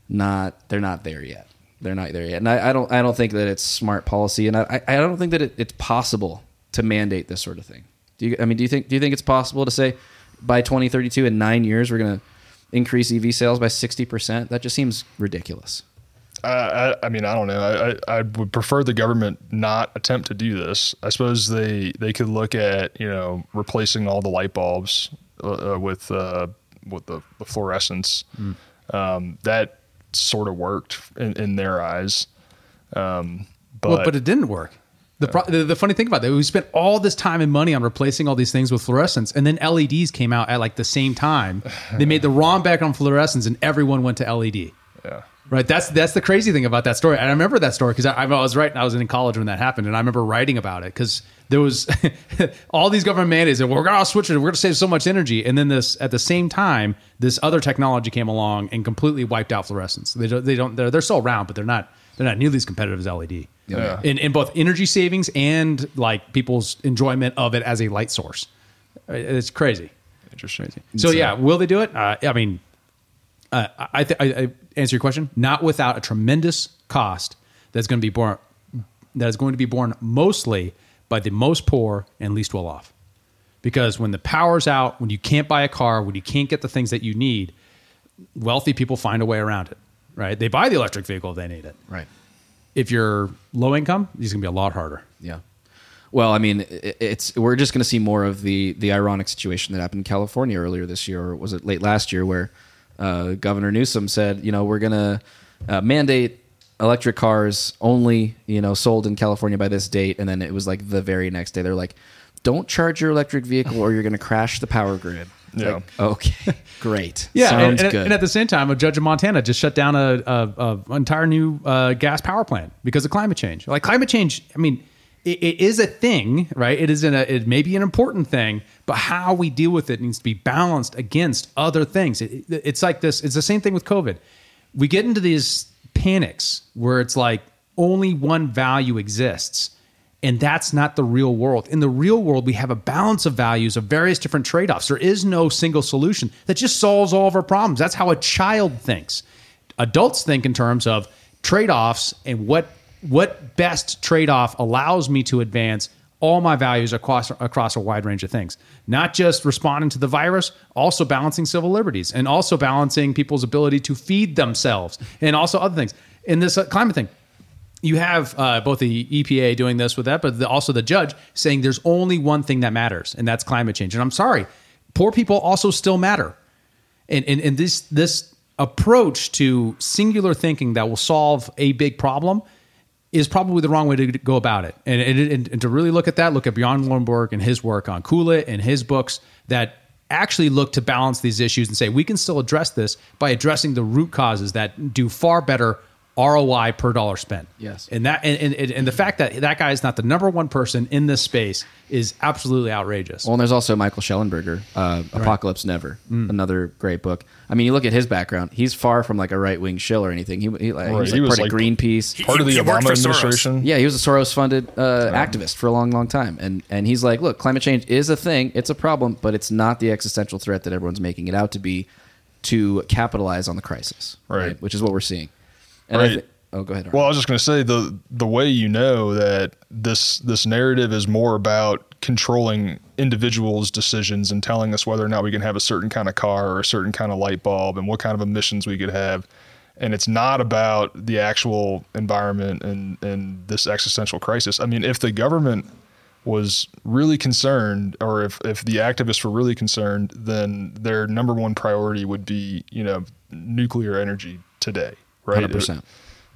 not they're not there yet. They're not there yet. And I, I don't I don't think that it's smart policy and I I I don't think that it, it's possible to mandate this sort of thing. Do you I mean do you think do you think it's possible to say by 2032 in 9 years we're going to increase EV sales by 60%? That just seems ridiculous. Uh, I, I mean, I don't know. I, I, I would prefer the government not attempt to do this. I suppose they they could look at you know replacing all the light bulbs uh, uh, with uh, with the, the fluorescence. Um, that sort of worked in, in their eyes. Um, but, well, but it didn't work. The, pro- the the funny thing about that, we spent all this time and money on replacing all these things with fluorescence, and then LEDs came out at like the same time. They made the wrong back on fluorescence, and everyone went to LED. yeah. Right. That's that's the crazy thing about that story. And I remember that story because I, I was right. I was in college when that happened, and I remember writing about it because there was all these government mandates, and we're gonna switch it. We're gonna save so much energy, and then this at the same time, this other technology came along and completely wiped out fluorescence. They don't. They don't. They're, they're still around, but they're not. They're not nearly as competitive as LED. Yeah. In in both energy savings and like people's enjoyment of it as a light source. It's crazy. Interesting. So yeah, will they do it? Uh, I mean, uh, I, th- I, I answer your question. Not without a tremendous cost that's going to be borne. That is going to be borne mostly by the most poor and least well off. Because when the power's out, when you can't buy a car, when you can't get the things that you need, wealthy people find a way around it. Right? They buy the electric vehicle if they need it. Right. If you're low income, it's going to be a lot harder. Yeah. Well, I mean, it's we're just going to see more of the the ironic situation that happened in California earlier this year, or was it late last year, where uh, Governor Newsom said, you know, we're going to uh, mandate electric cars only, you know, sold in California by this date, and then it was like the very next day they're like, don't charge your electric vehicle or you're going to crash the power grid. Yeah. like, okay, great. Yeah, sounds and, and, good. and at the same time, a judge in Montana just shut down a, a, a entire new uh, gas power plant because of climate change. Like climate change, I mean, it, it is a thing, right? It is an, a, it may be an important thing, but how we deal with it needs to be balanced against other things. It, it- it's like this. It's the same thing with COVID. We get into these panics where it's like only one value exists. And that's not the real world. In the real world, we have a balance of values of various different trade offs. There is no single solution that just solves all of our problems. That's how a child thinks. Adults think in terms of trade offs and what, what best trade off allows me to advance all my values across, across a wide range of things. Not just responding to the virus, also balancing civil liberties and also balancing people's ability to feed themselves and also other things. In this uh, climate thing, you have uh, both the EPA doing this with that, but the, also the judge saying there's only one thing that matters, and that's climate change. And I'm sorry, poor people also still matter. And, and, and this, this approach to singular thinking that will solve a big problem is probably the wrong way to go about it. And, and, and to really look at that, look at Bjorn Lomborg and his work on Cool It and his books that actually look to balance these issues and say we can still address this by addressing the root causes that do far better ROI per dollar spent. Yes. And that and, and, and the fact that that guy is not the number one person in this space is absolutely outrageous. Well, and there's also Michael Shellenberger, uh, Apocalypse Never, Mm. another great book. I mean, you look at his background; he's far from like a right wing shill or anything. He, he, like, he was like he was part like of Greenpeace. He- Part of the Obama administration. yeah, he was a Soros-funded uh, activist for a long, long time, and and he's like, look, climate change is a thing; it's a problem, but it's not the existential threat that everyone's making it out to be. To capitalize on the crisis, Right. Which is what we're seeing. And Right. thi- oh, go ahead. Aaron. Well, I was just going to say the the way you know that this this narrative is more about controlling individuals' decisions and telling us whether or not we can have a certain kind of car or a certain kind of light bulb and what kind of emissions we could have, and it's not about the actual environment and and this existential crisis. I mean, if the government was really concerned or if, if the activists were really concerned then their number one priority would be you know nuclear energy today right? 100%.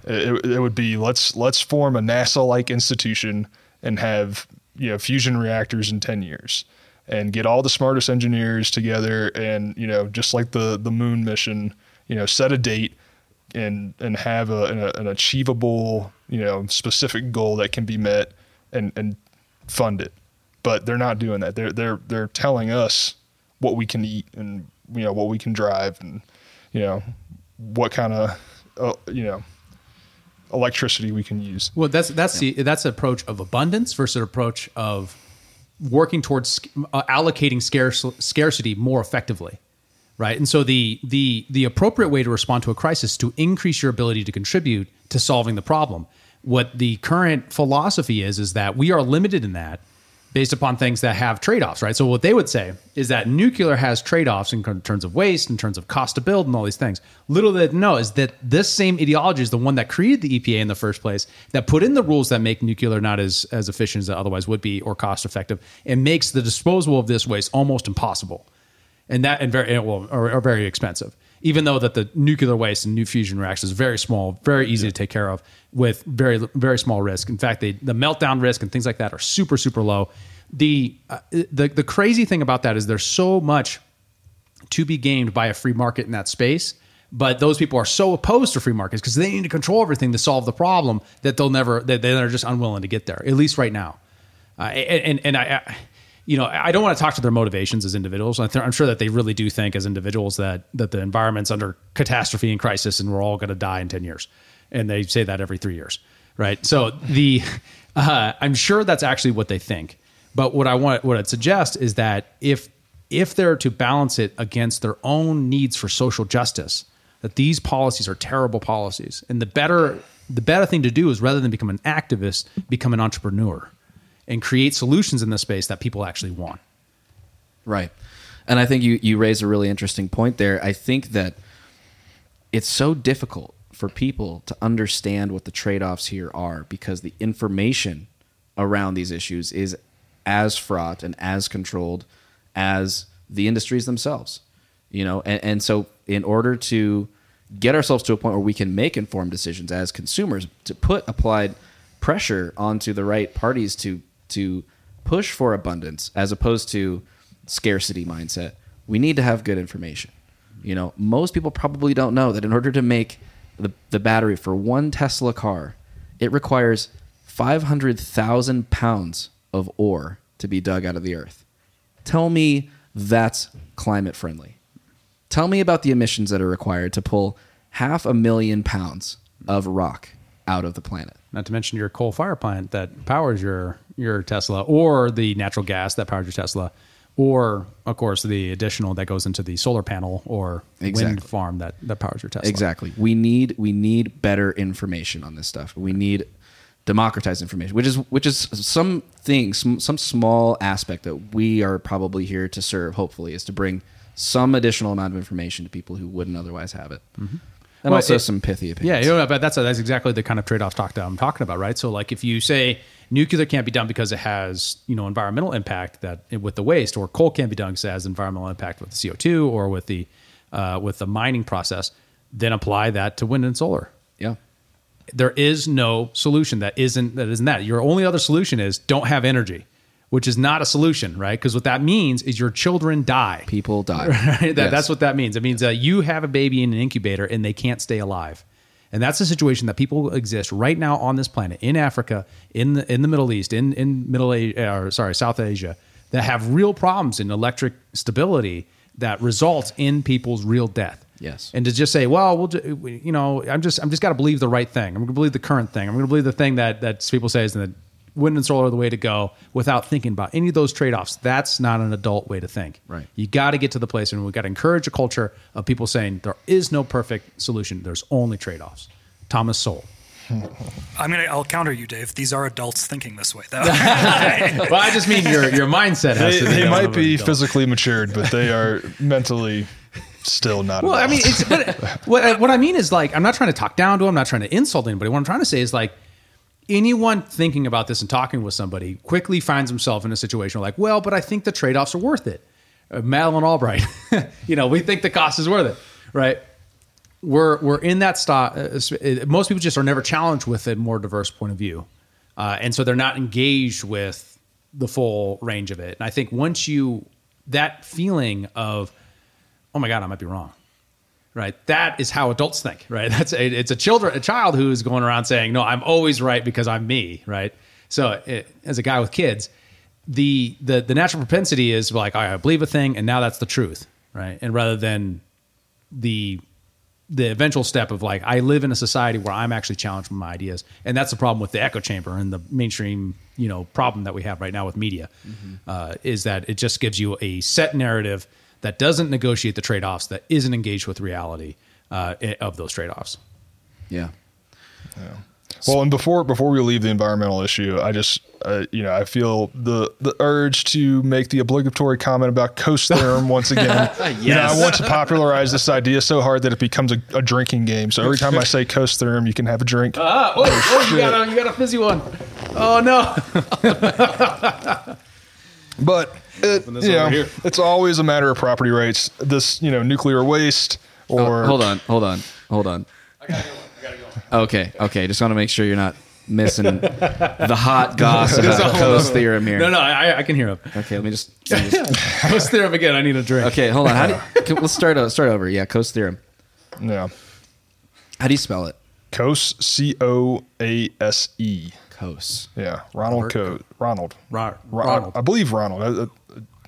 it, it would be let's let's form a NASA like institution and have you know fusion reactors in 10 years and get all the smartest engineers together and you know just like the the moon mission you know set a date and and have a, an, an achievable you know specific goal that can be met and and fund it. But they're not doing that. They're they're they're telling us what we can eat and you know what we can drive and you know what kind of uh, you know electricity we can use. Well, that's that's the that's the approach of abundance versus an approach of working towards uh, allocating scarce, scarcity more effectively, right? And so the the the appropriate way to respond to a crisis is to increase your ability to contribute to solving the problem. What the current philosophy is is that we are limited in that based upon things that have trade-offs, right? So what they would say is that nuclear has trade-offs in terms of waste, in terms of cost to build, and all these things. Little they know is that this same ideology is the one that created the EPA in the first place, that put in the rules that make nuclear not as as efficient as it otherwise would be or cost effective, and makes the disposal of this waste almost impossible, and that and very well or, or very expensive. Even though that the nuclear waste and new fusion reactors is very small, very easy to take care of with very very small risk. In fact, they, the meltdown risk and things like that are super super low. The uh, the the crazy thing about that is there's so much to be gained by a free market in that space. But those people are so opposed to free markets because they need to control everything to solve the problem that they'll never that they're just unwilling to get there. At least right now, uh, and and I, I, you know, I don't want to talk to their motivations as individuals. I'm sure that they really do think as individuals that that the environment's under catastrophe and crisis, and we're all going to die in ten years. And they say that every three years, right? So the uh, I'm sure that's actually what they think. But what I want, what I'd suggest is that if if they're to balance it against their own needs for social justice, that these policies are terrible policies, and the better the better thing to do is rather than become an activist, become an entrepreneur, and create solutions in this space that people actually want. Right. And I think you, you raise a really interesting point there. I think that it's so difficult for people to understand what the trade offs here are because the information around these issues is as fraught and as controlled as the industries themselves. You know, and, and so in order to get ourselves to a point where we can make informed decisions as consumers, to put applied pressure onto the right parties to to push for abundance as opposed to scarcity mindset, we need to have good information. You know, most people probably don't know that in order to make the, the battery for one Tesla car, it requires 500,000 pounds of ore to be dug out of the earth. Tell me that's climate friendly. Tell me about the emissions that are required to pull half a million pounds of rock out of the planet. Not to mention your coal fire plant that powers your your Tesla, or the natural gas that powers your Tesla, or of course the additional that goes into the solar panel or wind farm that that powers your Tesla. Exactly. We need we need better information on this stuff. We need democratized information, which is which is some thing, some, some small aspect that we are probably here to serve. Hopefully, is to bring some additional amount of information to people who wouldn't otherwise have it. Mm-hmm. and Well, also it- some pithy opinions. Yeah, you know, but that's that's exactly the kind of trade off talk that I'm talking about, right? So, like, if you say nuclear can't be done because it has you know environmental impact that with the waste, or coal can't be done because it has environmental impact with the CO2 or with the uh, with the mining process, then apply that to wind and solar. yeah. There is no solution that isn't that isn't that. Your only other solution is don't have energy, which is not a solution, right? Because what that means is your children die. People die. Right? That, Yes. That's what that means. It means that you have a baby in an incubator and they can't stay alive. And that's the situation that people exist right now on this planet, in Africa, in the in the Middle East, in in Middle Asia, or uh, sorry, South Asia, that have real problems in electric stability that results in people's real death. Yes. And to just say, well, we'll, ju- you know, I'm just I'm just got to believe the right thing. I'm going to believe the current thing. I'm going to believe the thing that that people say is that wind and solar are the way to go without thinking about any of those trade offs. That's not an adult way to think. Right. You got to get to the place and we got to encourage a culture of people saying there is no perfect solution. There's only trade offs. Thomas Sowell. I mean, I'll counter you, Dave. These are adults thinking this way, though. well, I just mean your your mindset has They, to be. they might be adult. physically matured, but they are mentally still not. Well, I mean, it's but what what I mean is like I'm not trying to talk down to them. I'm not trying to insult anybody. What I'm trying to say is like anyone thinking about this and talking with somebody quickly finds himself in a situation like, well, but I think the trade offs are worth it. Uh, Madeleine Albright, you know, we think the cost is worth it, right? We're we're in that stock. Uh, uh, most people just are never challenged with a more diverse point of view, uh, and so they're not engaged with the full range of it. And I think once you that feeling of, oh my god, I might be wrong, right? That is how adults think, right? That's a, it's a children, a child who is going around saying, "No, I'm always right because I'm me," right? So, it, as a guy with kids, the the the natural propensity is like, "All right, I believe a thing, and now that's the truth," right? And rather than the the eventual step of like, I live in a society where I'm actually challenged with my ideas, and that's the problem with the echo chamber and the mainstream, you know, problem that we have right now with media, uh, is that it just gives you a set narrative that doesn't negotiate the trade offs, that isn't engaged with reality uh, of those trade offs. Yeah. Well, and before before we leave the environmental issue, I just uh, you know I feel the the urge to make the obligatory comment about Coase theorem once again. You know, I want to popularize this idea so hard that it becomes a, a drinking game. So every time I say Coase theorem, you can have a drink. Ah, oh, oh, you, got a, you got a fizzy one. Oh no! But it, this you know, over here. it's always a matter of property rights. This you know nuclear waste oh, or Oh, hold on, hold on, hold on. Okay, okay. Just want to make sure you're not missing the hot goss about Coase theorem here. No, no, I, I can hear him. Okay, let me just. let me just- Post theorem again. I need a drink. okay, hold on. How do you, can- let's start. o- Start over. Yeah, Coase theorem. yeah. How do you spell it? Coase C O A S E. Coase. Yeah, Ronald Co. Ronald. Ro- Ro- Ronald. I believe Ronald. Uh, uh,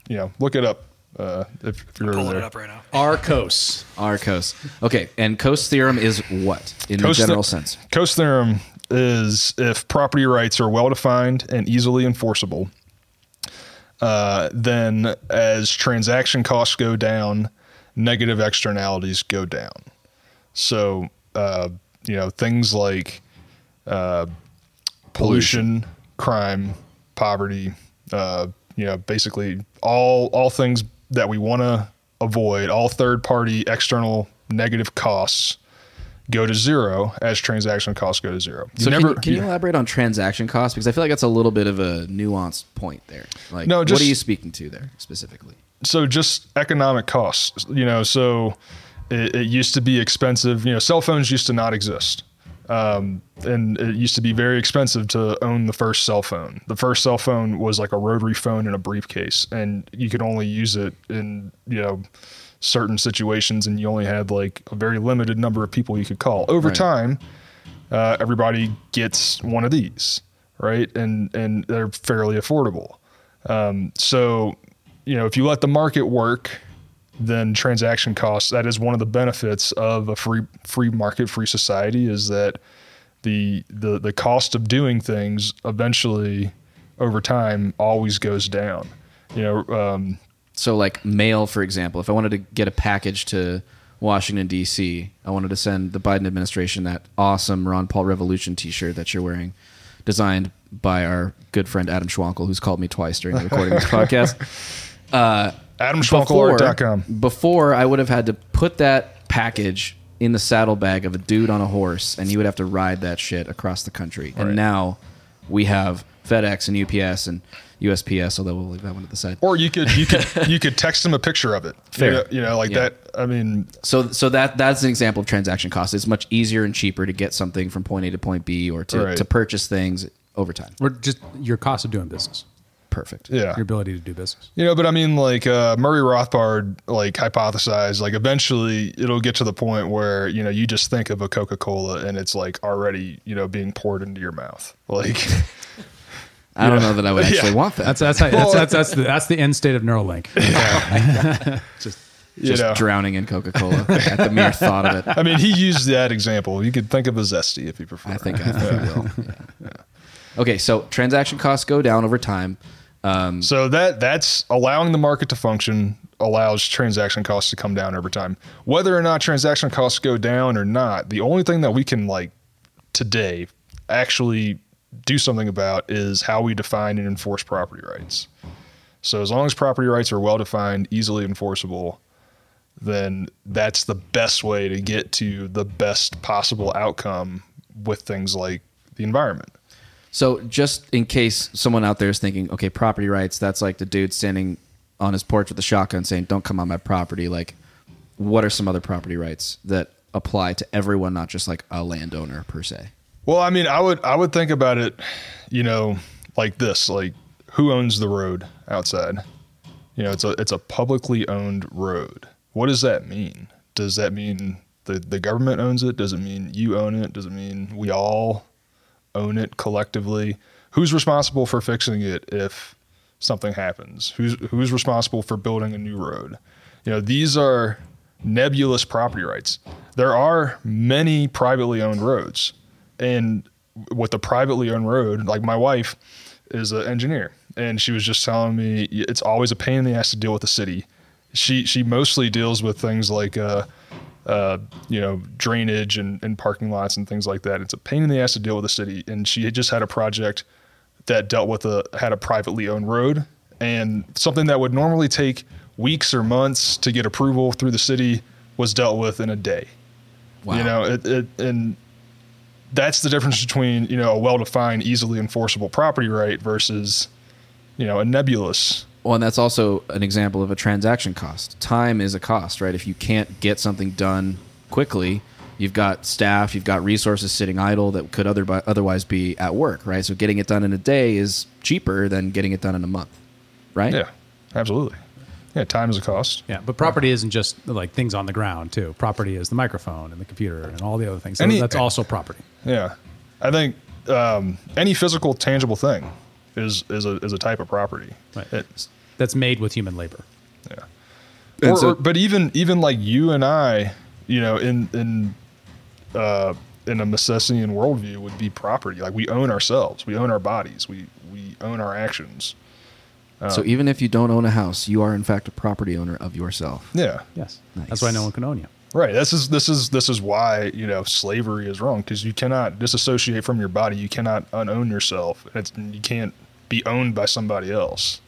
You know, look it up uh, if, if you're over Pulling there. it up right now. Arcos. Arcos. Okay, and Coase theorem is what in Coase the general the- sense? Coase theorem is if property rights are well defined and easily enforceable, uh, then as transaction costs go down, negative externalities go down. So, uh, you know, things like uh, pollution, crime, poverty, uh, you know, basically all all things that we want to avoid, all third party external negative costs go to zero as transaction costs go to zero. You So never- can, you, can you elaborate on transaction costs because I feel like that's a little bit of a nuanced point there. Like, No, what are you speaking to there specifically? so just economic costs you know so it, it used to be expensive you know cell phones used to not exist um, and it used to be very expensive to own the first cell phone. The first cell phone was like a rotary phone in a briefcase and you could only use it in you know certain situations and you only had like a very limited number of people you could call. Over Right. time uh, everybody gets one of these right? And and they're fairly affordable. Um, so, you know, if you let the market work, then transaction costs. That is one of the benefits of a free free market, free society, is that the the the cost of doing things eventually, over time, always goes down. You know, um, So, like mail, for example, if I wanted to get a package to Washington D.C., I wanted to send the Biden administration that awesome Ron Paul Revolution T-shirt that you're wearing, designed by our good friend Adam Schwankel, who's called me twice during the recording of this podcast. AdamSchwankelart.com. before I would have had to put that package in the saddlebag of a dude on a horse, and he would have to ride that shit across the country. And now we have FedEx and UPS and USPS, although we'll leave that one to the side. Or you could you could you could text them a picture of it. Fair. You know, you know, like Yeah. that. I mean, So, so that that's an example of transaction cost. It's much easier and cheaper to get something from point A to point B, or to, Right. to purchase things over time. Or just your cost of doing business, Perfect. yeah. your ability to do business. You know, but I mean, like uh, Murray Rothbard, like hypothesized, like eventually it'll get to the point where you know you just think of a Coca Cola and it's like already you know being poured into your mouth. Like, I don't know that I would actually Yeah. want that. That's that's how, that's, that's that's the that's the end state of Neuralink. just you just know, drowning in Coca Cola at the mere thought of it. I mean, he used that example. You could think of a zesty if you prefer. I think I, think I will. Yeah. Okay, so transaction costs go down over time. Um, So that that's allowing the market to function allows transaction costs to come down over time. Whether or not transaction costs go down or not, the only thing that we can like today actually do something about is how we define and enforce property rights. So as long as property rights are well defined, easily enforceable, then that's the best way to get to the best possible outcome with things like the environment. So, just in case someone out there is thinking, okay, property rights, that's like the dude standing on his porch with a shotgun saying, don't come on my property. Like, what are some other property rights that apply to everyone, not just like a landowner per se? Well, I mean, I would I would think about it, you know, like this: like who owns the road outside? You know, it's a it's a publicly owned road. What does that mean? Does that mean the the government owns it? Does it mean you own it? Does it mean we all own it collectively? Who's responsible for fixing it if something happens? Who's who's responsible for building a new road? You know, these are nebulous property rights. There are many privately owned roads. And with the privately owned road, like my wife is an engineer and she was just telling me it's always a pain in the ass to deal with the city. She she mostly deals with things like uh uh, you know, drainage and, and parking lots and things like that. It's a pain in the ass to deal with the city. And she had just had a project that dealt with a had a privately owned road and something that would normally take weeks or months to get approval through the city was dealt with in a day. Wow. You know, it, it and that's the difference between you know a well-defined, easily enforceable property right versus you know a nebulous. Well, and that's also an example of a transaction cost. Time is a cost, right? If you can't get something done quickly, you've got staff, you've got resources sitting idle that could other, otherwise be at work, right? So getting it done in a day is cheaper than getting it done in a month, right? Yeah, absolutely. Yeah, time is a cost. Yeah, but property isn't just like things on the ground too. Property is the microphone and the computer and all the other things. So Any- that's also property. Yeah, I think um, any physical, tangible thing is is a is a type of property. Right. It- That's made with human labor. yeah. And Or, so- or- but even even like you and I, you know, in in uh, in a Misesian worldview, would be property. Like we own ourselves, we own our bodies, we we own our actions. So even if you don't own a house, you are in fact a property owner of yourself. Yeah, Yes, Nice. that's why no one can own you. right. This is this is this is why you know slavery is wrong because you cannot disassociate from your body. You cannot unown yourself. It's, you can't be owned by somebody else.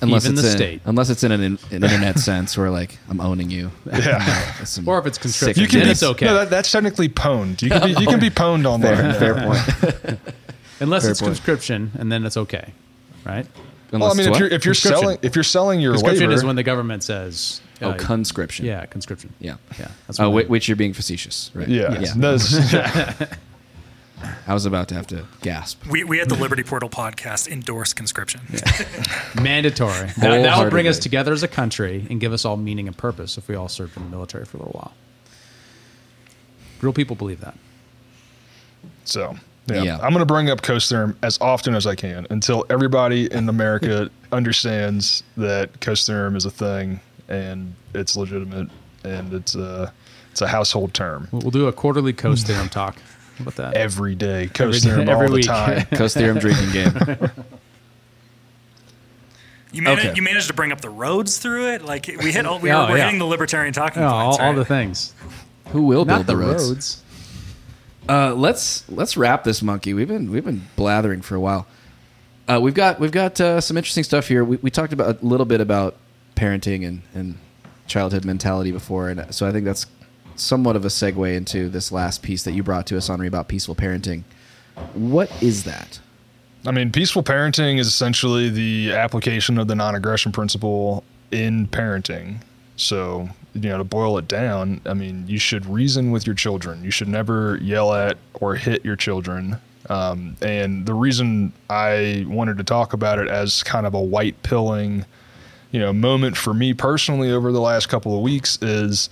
Unless Even it's the in, state. unless it's in an, an internet sense where like I'm owning you. Yeah. Some Or if it's sick conscription, You can be, it's okay. No, that, that's technically pwned. You can be, you can be pwned online. fair, fair point. Unless Fair it's point. conscription, and then it's okay, right? Well, Unless I mean, it's if what? you're if you're selling if you're selling your Conscription labor, is when the government says, oh uh, conscription. yeah, conscription. yeah, yeah. That's Uh, when whi- they- which you're being facetious, right? yeah, yeah. That's- I was about to have to gasp. We, we at the Liberty Portal podcast endorse conscription. mandatory. That, that will bring us together as a country and give us all meaning and purpose if we all served in the military for a little while. Real people believe that. so yeah. Yeah. I'm going to bring up Coase Theorem as often as I can until everybody in America understands that Coase Theorem is a thing and it's legitimate and it's a it's a household term. We'll we'll do a quarterly Coase theorem talk. How about that? Every day, Coase day, Theorem every all the week. time. Coase theorem drinking game. You, managed, Okay. you managed to bring up the roads through it. Like we hit, all, we Oh, were, we're yeah. hitting the libertarian talking Yeah, points. all, all right? the things. Who will Not build the, the roads? roads. Uh, let's let's wrap this monkey. We've been we've been blathering for a while. Uh, we've got we've got uh, some interesting stuff here. We, we talked about a little bit about parenting and and childhood mentality before, and so I think that's somewhat of a segue into this last piece that you brought to us, Henri, about peaceful parenting. What is that? I mean, peaceful parenting is essentially the application of the non aggression principle in parenting. So, you know, to boil it down, I mean, you should reason with your children. You should never yell at or hit your children. Um, and the reason I wanted to talk about it as kind of a white pilling, you know, moment for me personally over the last couple of weeks is,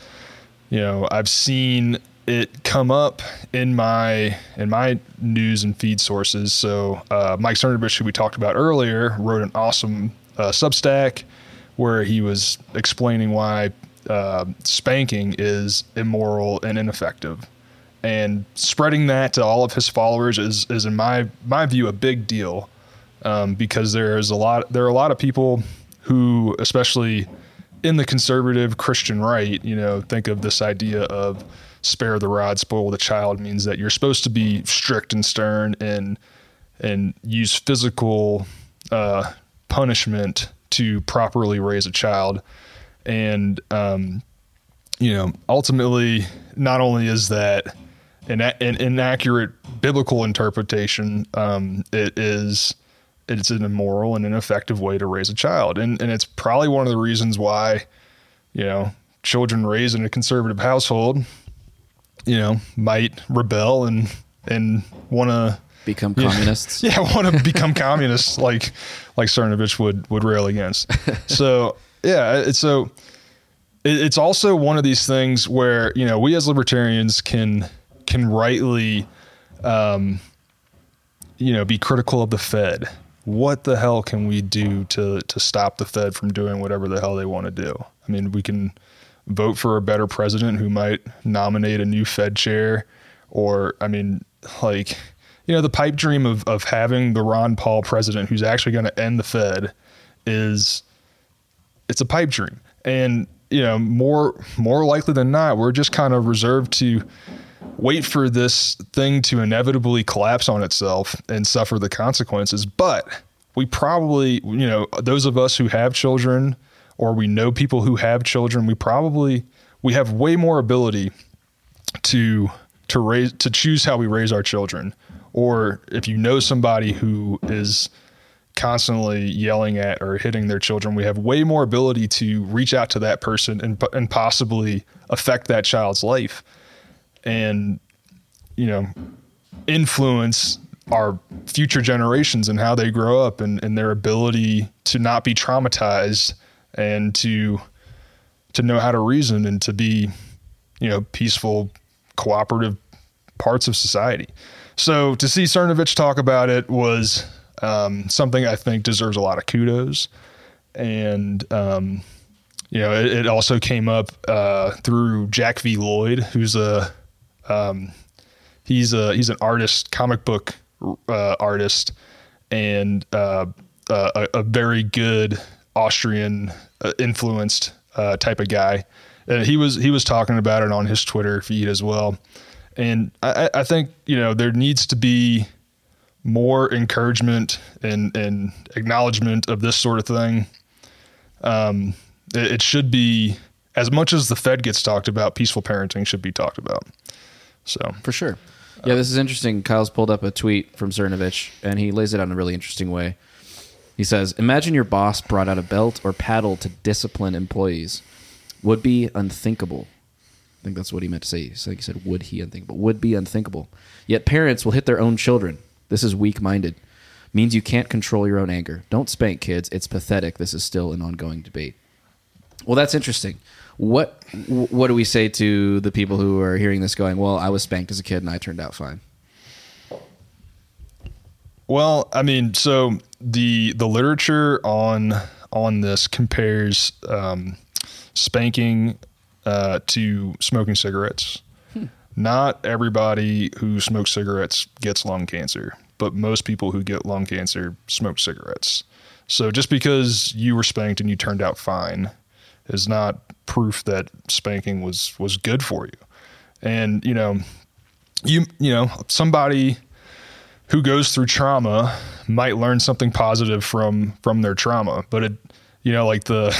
you know, I've seen it come up in my in my news and feed sources. So uh, Mike Cernovich, who we talked about earlier, wrote an awesome uh, Substack where he was explaining why uh, spanking is immoral and ineffective, and spreading that to all of his followers is is in my my view a big deal um, because there is a lot there are a lot of people who, especially in the conservative Christian right, you know, think of this idea of spare the rod, spoil the child means that you're supposed to be strict and stern and and use physical uh, punishment to properly raise a child. And um, you know, ultimately, not only is that an, an inaccurate biblical interpretation, um, it is it's an immoral and ineffective way to raise a child, and and it's probably one of the reasons why, you know, children raised in a conservative household you know, might rebel and and want to become communists. Yeah, want to become communists like like Cernovich would would rail against. So yeah, it's so it's also one of these things where you know we as libertarians can can rightly, um, you know, be critical of the Fed. What the hell can we do to to stop the Fed from doing whatever the hell they want to do? I mean, we can vote for a better president who might nominate a new Fed chair, or I mean, like you know, the pipe dream of of having the Ron Paul president who's actually going to end the Fed is it's a pipe dream, and you know, more more likely than not, we're just kind of reserved to wait for this thing to inevitably collapse on itself and suffer the consequences. But we probably, you know, those of us who have children or we know people who have children, we probably we have way more ability to to raise to choose how we raise our children. Or if you know somebody who is constantly yelling at or hitting their children, we have way more ability to reach out to that person and and possibly affect that child's life, and you know, influence our future generations and how they grow up and, and their ability to not be traumatized and to to know how to reason and to be you know peaceful cooperative parts of society. So to see cernovich talk about it was um, something i think deserves a lot of kudos. And um, you know it, it, also came up uh, through jack v. Lloyd who's a um, he's a he's an artist comic book uh, artist and uh, a, a very good Austrian uh, influenced uh, type of guy. And he was he was talking about it on his Twitter feed as well. And I, I think you know there needs to be more encouragement and, and acknowledgement of this sort of thing. Um, it, it should be as much as the Fed gets talked about. Peaceful parenting should be talked about. So for sure. Yeah, this is interesting. Kyle's pulled up a tweet from Cernovich, and he lays it out in a really interesting way. He says, Imagine your boss brought out a belt or paddle to discipline employees. Would be unthinkable. I think that's what he meant to say. Think he said, Would he unthinkable? Would be unthinkable. Yet parents will hit their own children. This is weak minded. Means you can't control your own anger. Don't spank kids. It's pathetic. This is still an ongoing debate. Well, that's interesting. What what do we say to the people who are hearing this going, well, I was spanked as a kid and I turned out fine? Well, I mean, so the the literature on on this compares um, spanking uh, to smoking cigarettes. Hmm. Not everybody who smokes cigarettes gets lung cancer, but most people who get lung cancer smoke cigarettes. So just because you were spanked and you turned out fine is not proof that spanking was was good for you. And you know, you you know somebody who goes through trauma might learn something positive from from their trauma but it you know like the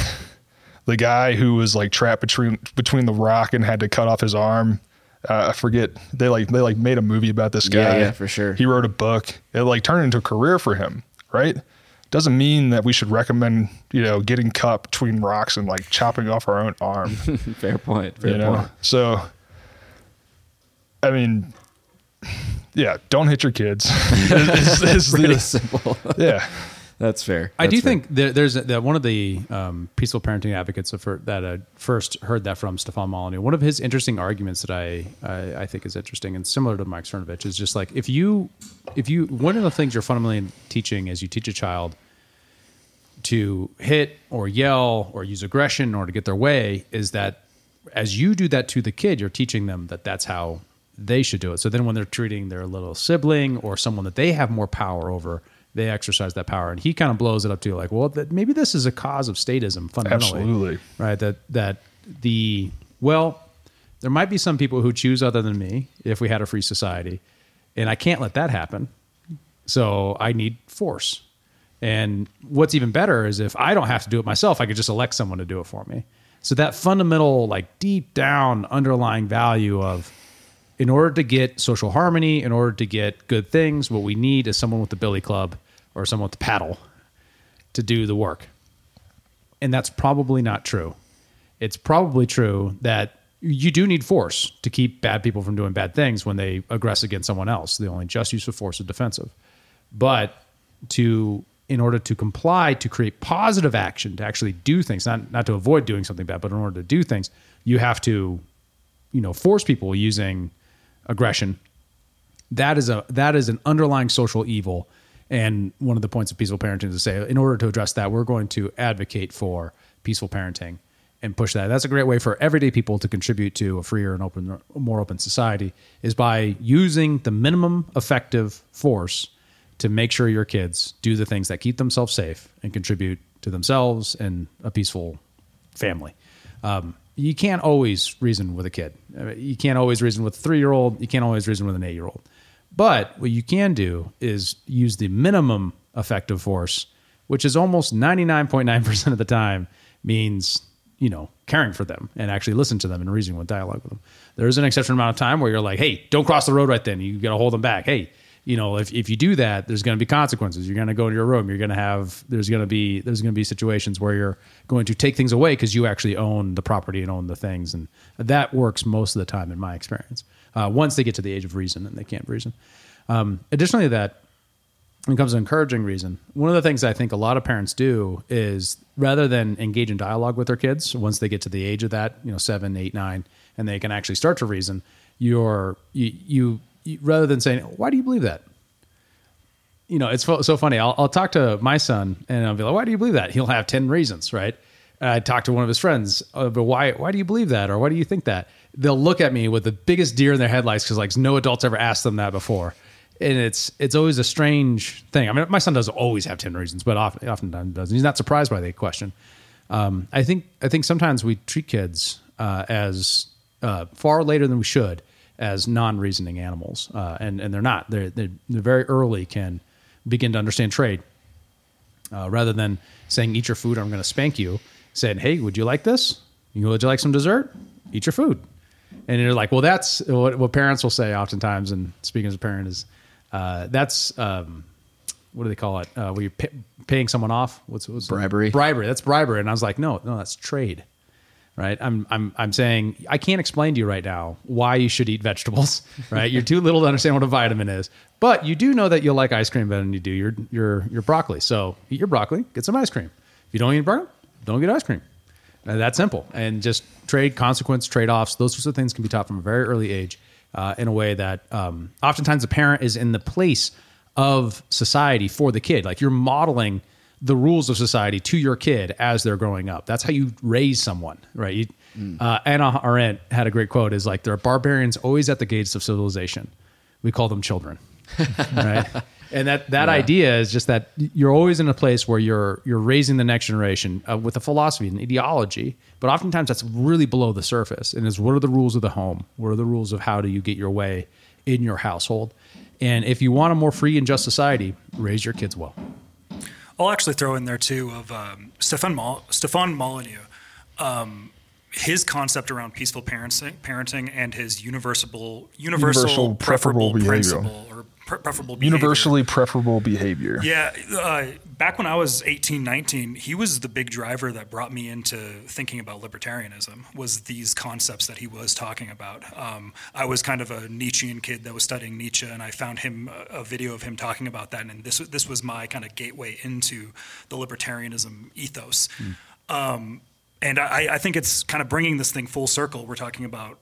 the guy who was like trapped between between the rock and had to cut off his arm. Uh, I forget they like they like made a movie about this guy. Yeah, yeah, for sure. He wrote a book. It like turned into a career for him, right? Doesn't mean that we should recommend you know getting cut between rocks and like chopping off our own arm. Fair point. Fair you know, point. so I mean, yeah, don't hit your kids. Is- is Pretty the- simple. yeah, That's fair. I do fair. think there, there's a, that one of the um, peaceful parenting advocates of, that I first heard that from Stefan Molyneux. One of his interesting arguments that I, I I think is interesting and similar to Mike Cernovich is just like if you if you one of the things you're fundamentally teaching is you teach a child to hit or yell or use aggression or to get their way is that as you do that to the kid, you're teaching them that that's how they should do it. So then when they're treating their little sibling or someone that they have more power over, they exercise that power. And he kind of blows it up to like, well, that maybe this is a cause of statism fundamentally. Absolutely. Right. That, that the, well, there might be some people who choose other than me if we had a free society. And I can't let that happen. So I need force. And what's even better is if I don't have to do it myself, I could just elect someone to do it for me. So that fundamental, like deep down underlying value of in order to get social harmony, in order to get good things, what we need is someone with the billy club or someone with paddle to do the work. And that's probably not true. It's probably true that you do need force to keep bad people from doing bad things when they aggress against someone else. The only just use of force is defensive. But to in order to comply to create positive action to actually do things not not to avoid doing something bad but in order to do things you have to you know force people using aggression that is a that is an underlying social evil and one of the points of peaceful parenting is to say in order to address that we're going to advocate for peaceful parenting and push that that's a great way for everyday people to contribute to a freer and open more open society is by using the minimum effective force to make sure your kids do the things that keep themselves safe and contribute to themselves and a peaceful family. Um, you can't always reason with a kid. You can't always reason with a three year old. You can't always reason with an eight year old. But what you can do is use the minimum effective force, which is almost 99.9% of the time means, you know, caring for them and actually listen to them and reasoning with dialogue with them. There is an exceptional amount of time where you're like, hey, don't cross the road right then. You got to hold them back. Hey, you know, if, if you do that, there's going to be consequences. You're going to go to your room. You're going to have, there's going to be, there's going to be situations where you're going to take things away because you actually own the property and own the things. And that works most of the time in my experience. Uh, once they get to the age of reason and they can't reason. Um, additionally, that when it comes to encouraging reason, one of the things I think a lot of parents do is rather than engage in dialogue with their kids once they get to the age of that, you know, seven, eight, nine, and they can actually start to reason, you're you, you, you rather than saying, "Why do you believe that?" You know, it's so funny. I'll, I'll talk to my son and I'll be like, "Why do you believe that?" He'll have ten reasons, right? I talk to one of his friends, uh, but why? Why do you believe that, or why do you think that? They'll look at me with the biggest deer in their headlights because like no adults ever asked them that before and it's it's always a strange thing. I mean, my son doesn't always have ten reasons, but often oftentimes doesn't. He's not surprised by the question. Um, I think I think sometimes we treat kids uh, as uh, far later than we should as non-reasoning animals, uh, and and they're not. They're, they're they're very early can begin to understand trade uh, rather than saying eat your food or I'm going to spank you. Saying, hey, would you like this? You would you like some dessert? Eat your food. And you're like, well, that's what, what parents will say oftentimes. And speaking as a parent is, uh, that's um, what do they call it? Uh, where you're pay, paying someone off. What's, what's Bribery. Bribery. That's bribery. And I was like, no, no, that's trade. Right. I'm, I'm, I'm saying I can't explain to you right now why you should eat vegetables. Right. You're too little to understand what a vitamin is, but you do know that you'll like ice cream better than you do your, your, your broccoli. So eat your broccoli, get some ice cream. If you don't eat broccoli, don't get ice cream. And that's simple. And just trade consequence, trade offs, those sorts of things can be taught from a very early age uh, in a way that um, oftentimes the parent is in the place of society for the kid. Like you're modeling the rules of society to your kid as they're growing up. That's how you raise someone, right? You, uh, Hannah Arendt had a great quote: "Is like there are barbarians always at the gates of civilization. We call them children." right? And that that idea is just that you're always in a place where you're you're raising the next generation uh, with a philosophy and ideology, but oftentimes that's really below the surface. And is what are the rules of the home? What are the rules of how do you get your way in your household? And if you want a more free and just society, raise your kids well. I'll actually throw in there too of um, Stefan Mol- Stefan Molyneux um, his concept around peaceful parenting, parenting and his universal universal, Universal preferable, preferable behavior. principle or pre- preferable behavior. Universally preferable behavior. Yeah, uh, back when I was 18, 19, he was the big driver that brought me into thinking about libertarianism. Was these concepts that he was talking about? Um, I was kind of a Nietzschean kid that was studying Nietzsche, and I found him a, video of him talking about that, and this this was my kind of gateway into the libertarianism ethos. Um, and I, I think it's kind of bringing this thing full circle. We're talking about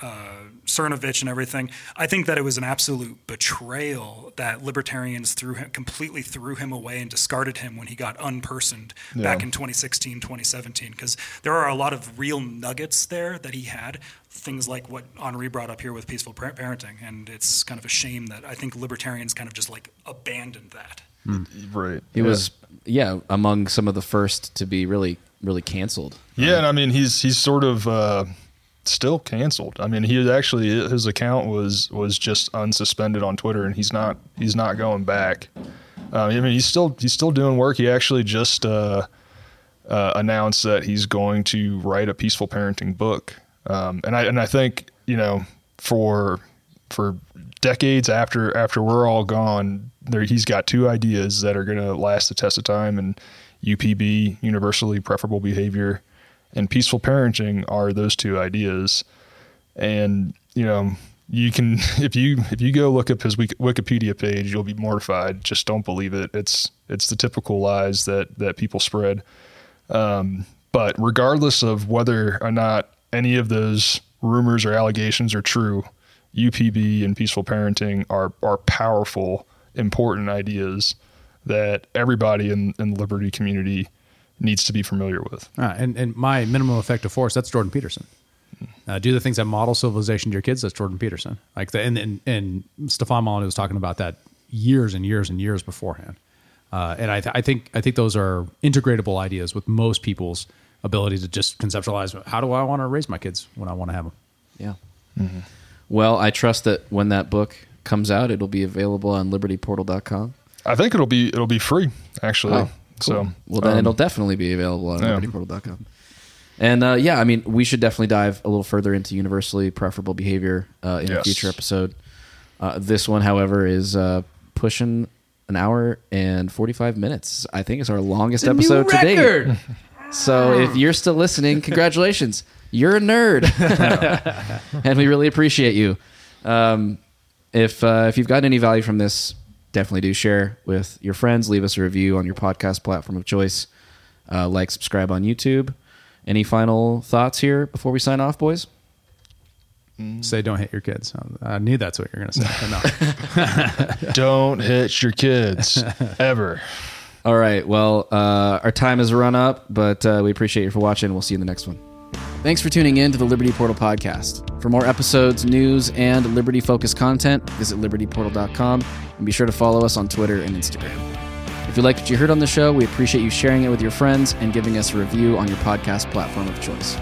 uh, Cernovich and everything. I think that it was an absolute betrayal that libertarians threw him completely threw him away and discarded him when he got unpersoned back in 2016, 2017. Because there are a lot of real nuggets there that he had. Things like what Henri brought up here with peaceful par- parenting, and it's kind of a shame that I think libertarians kind of just like abandoned that. Right. He was, yeah, among some of the first to be really, really canceled. Yeah, and I mean he's he's sort of uh, still canceled. I mean he had actually his account was was just unsuspended on Twitter, and he's not he's not going back. Uh, I mean he's still he's still doing work. He actually just uh, uh, announced that he's going to write a peaceful parenting book, um, and I and I think you know for for decades after after we're all gone, there he's got two ideas that are going to last the test of time, and UPB, universally preferable behavior, and peaceful parenting are those two ideas. And you know, you can if you if you go look up his Wikipedia page, you'll be mortified. Just don't believe it. It's it's the typical lies that that people spread. Um, but regardless of whether or not any of those rumors or allegations are true, UPB and peaceful parenting are are powerful, important ideas that everybody in, in the liberty community needs to be familiar with. Ah, and, and my minimum effective force, that's Jordan Peterson. Uh, do the things that model civilization to your kids, that's Jordan Peterson. Like the, and, and, and Stefan Molyneux was talking about that years and years and years beforehand. Uh, and I, th- I think I think those are integratable ideas with most people's ability to just conceptualize how do I want to raise my kids when I want to have them. Yeah. Well, I trust that when that book comes out, it'll be available on libertyportal.com. I think it'll be it'll be free actually. Oh, So Well, then um, it'll definitely be available on yeah. libertyportal.com. And uh, yeah, I mean, we should definitely dive a little further into universally preferable behavior uh, in a future episode. Uh, this one, however, is uh, pushing an hour and 45 minutes. I think it's our longest episode to date. So if you're still listening, congratulations. You're a nerd. and we really appreciate you. Um, if uh, if you've gotten any value from this, definitely do share with your friends. Leave us a review on your podcast platform of choice. Uh, like, subscribe on YouTube. Any final thoughts here before we sign off, boys? Say don't hit your kids. I knew that's what you're going to say. no. don't hit your kids ever. All right. Well, uh, our time has run up, but uh, we appreciate you for watching. We'll see you in the next one. Thanks for tuning in to the Liberty Portal podcast. For more episodes, news, and liberty focused content, visit libertyportal.com and be sure to follow us on Twitter and Instagram. If you liked what you heard on the show, we appreciate you sharing it with your friends and giving us a review on your podcast platform of choice.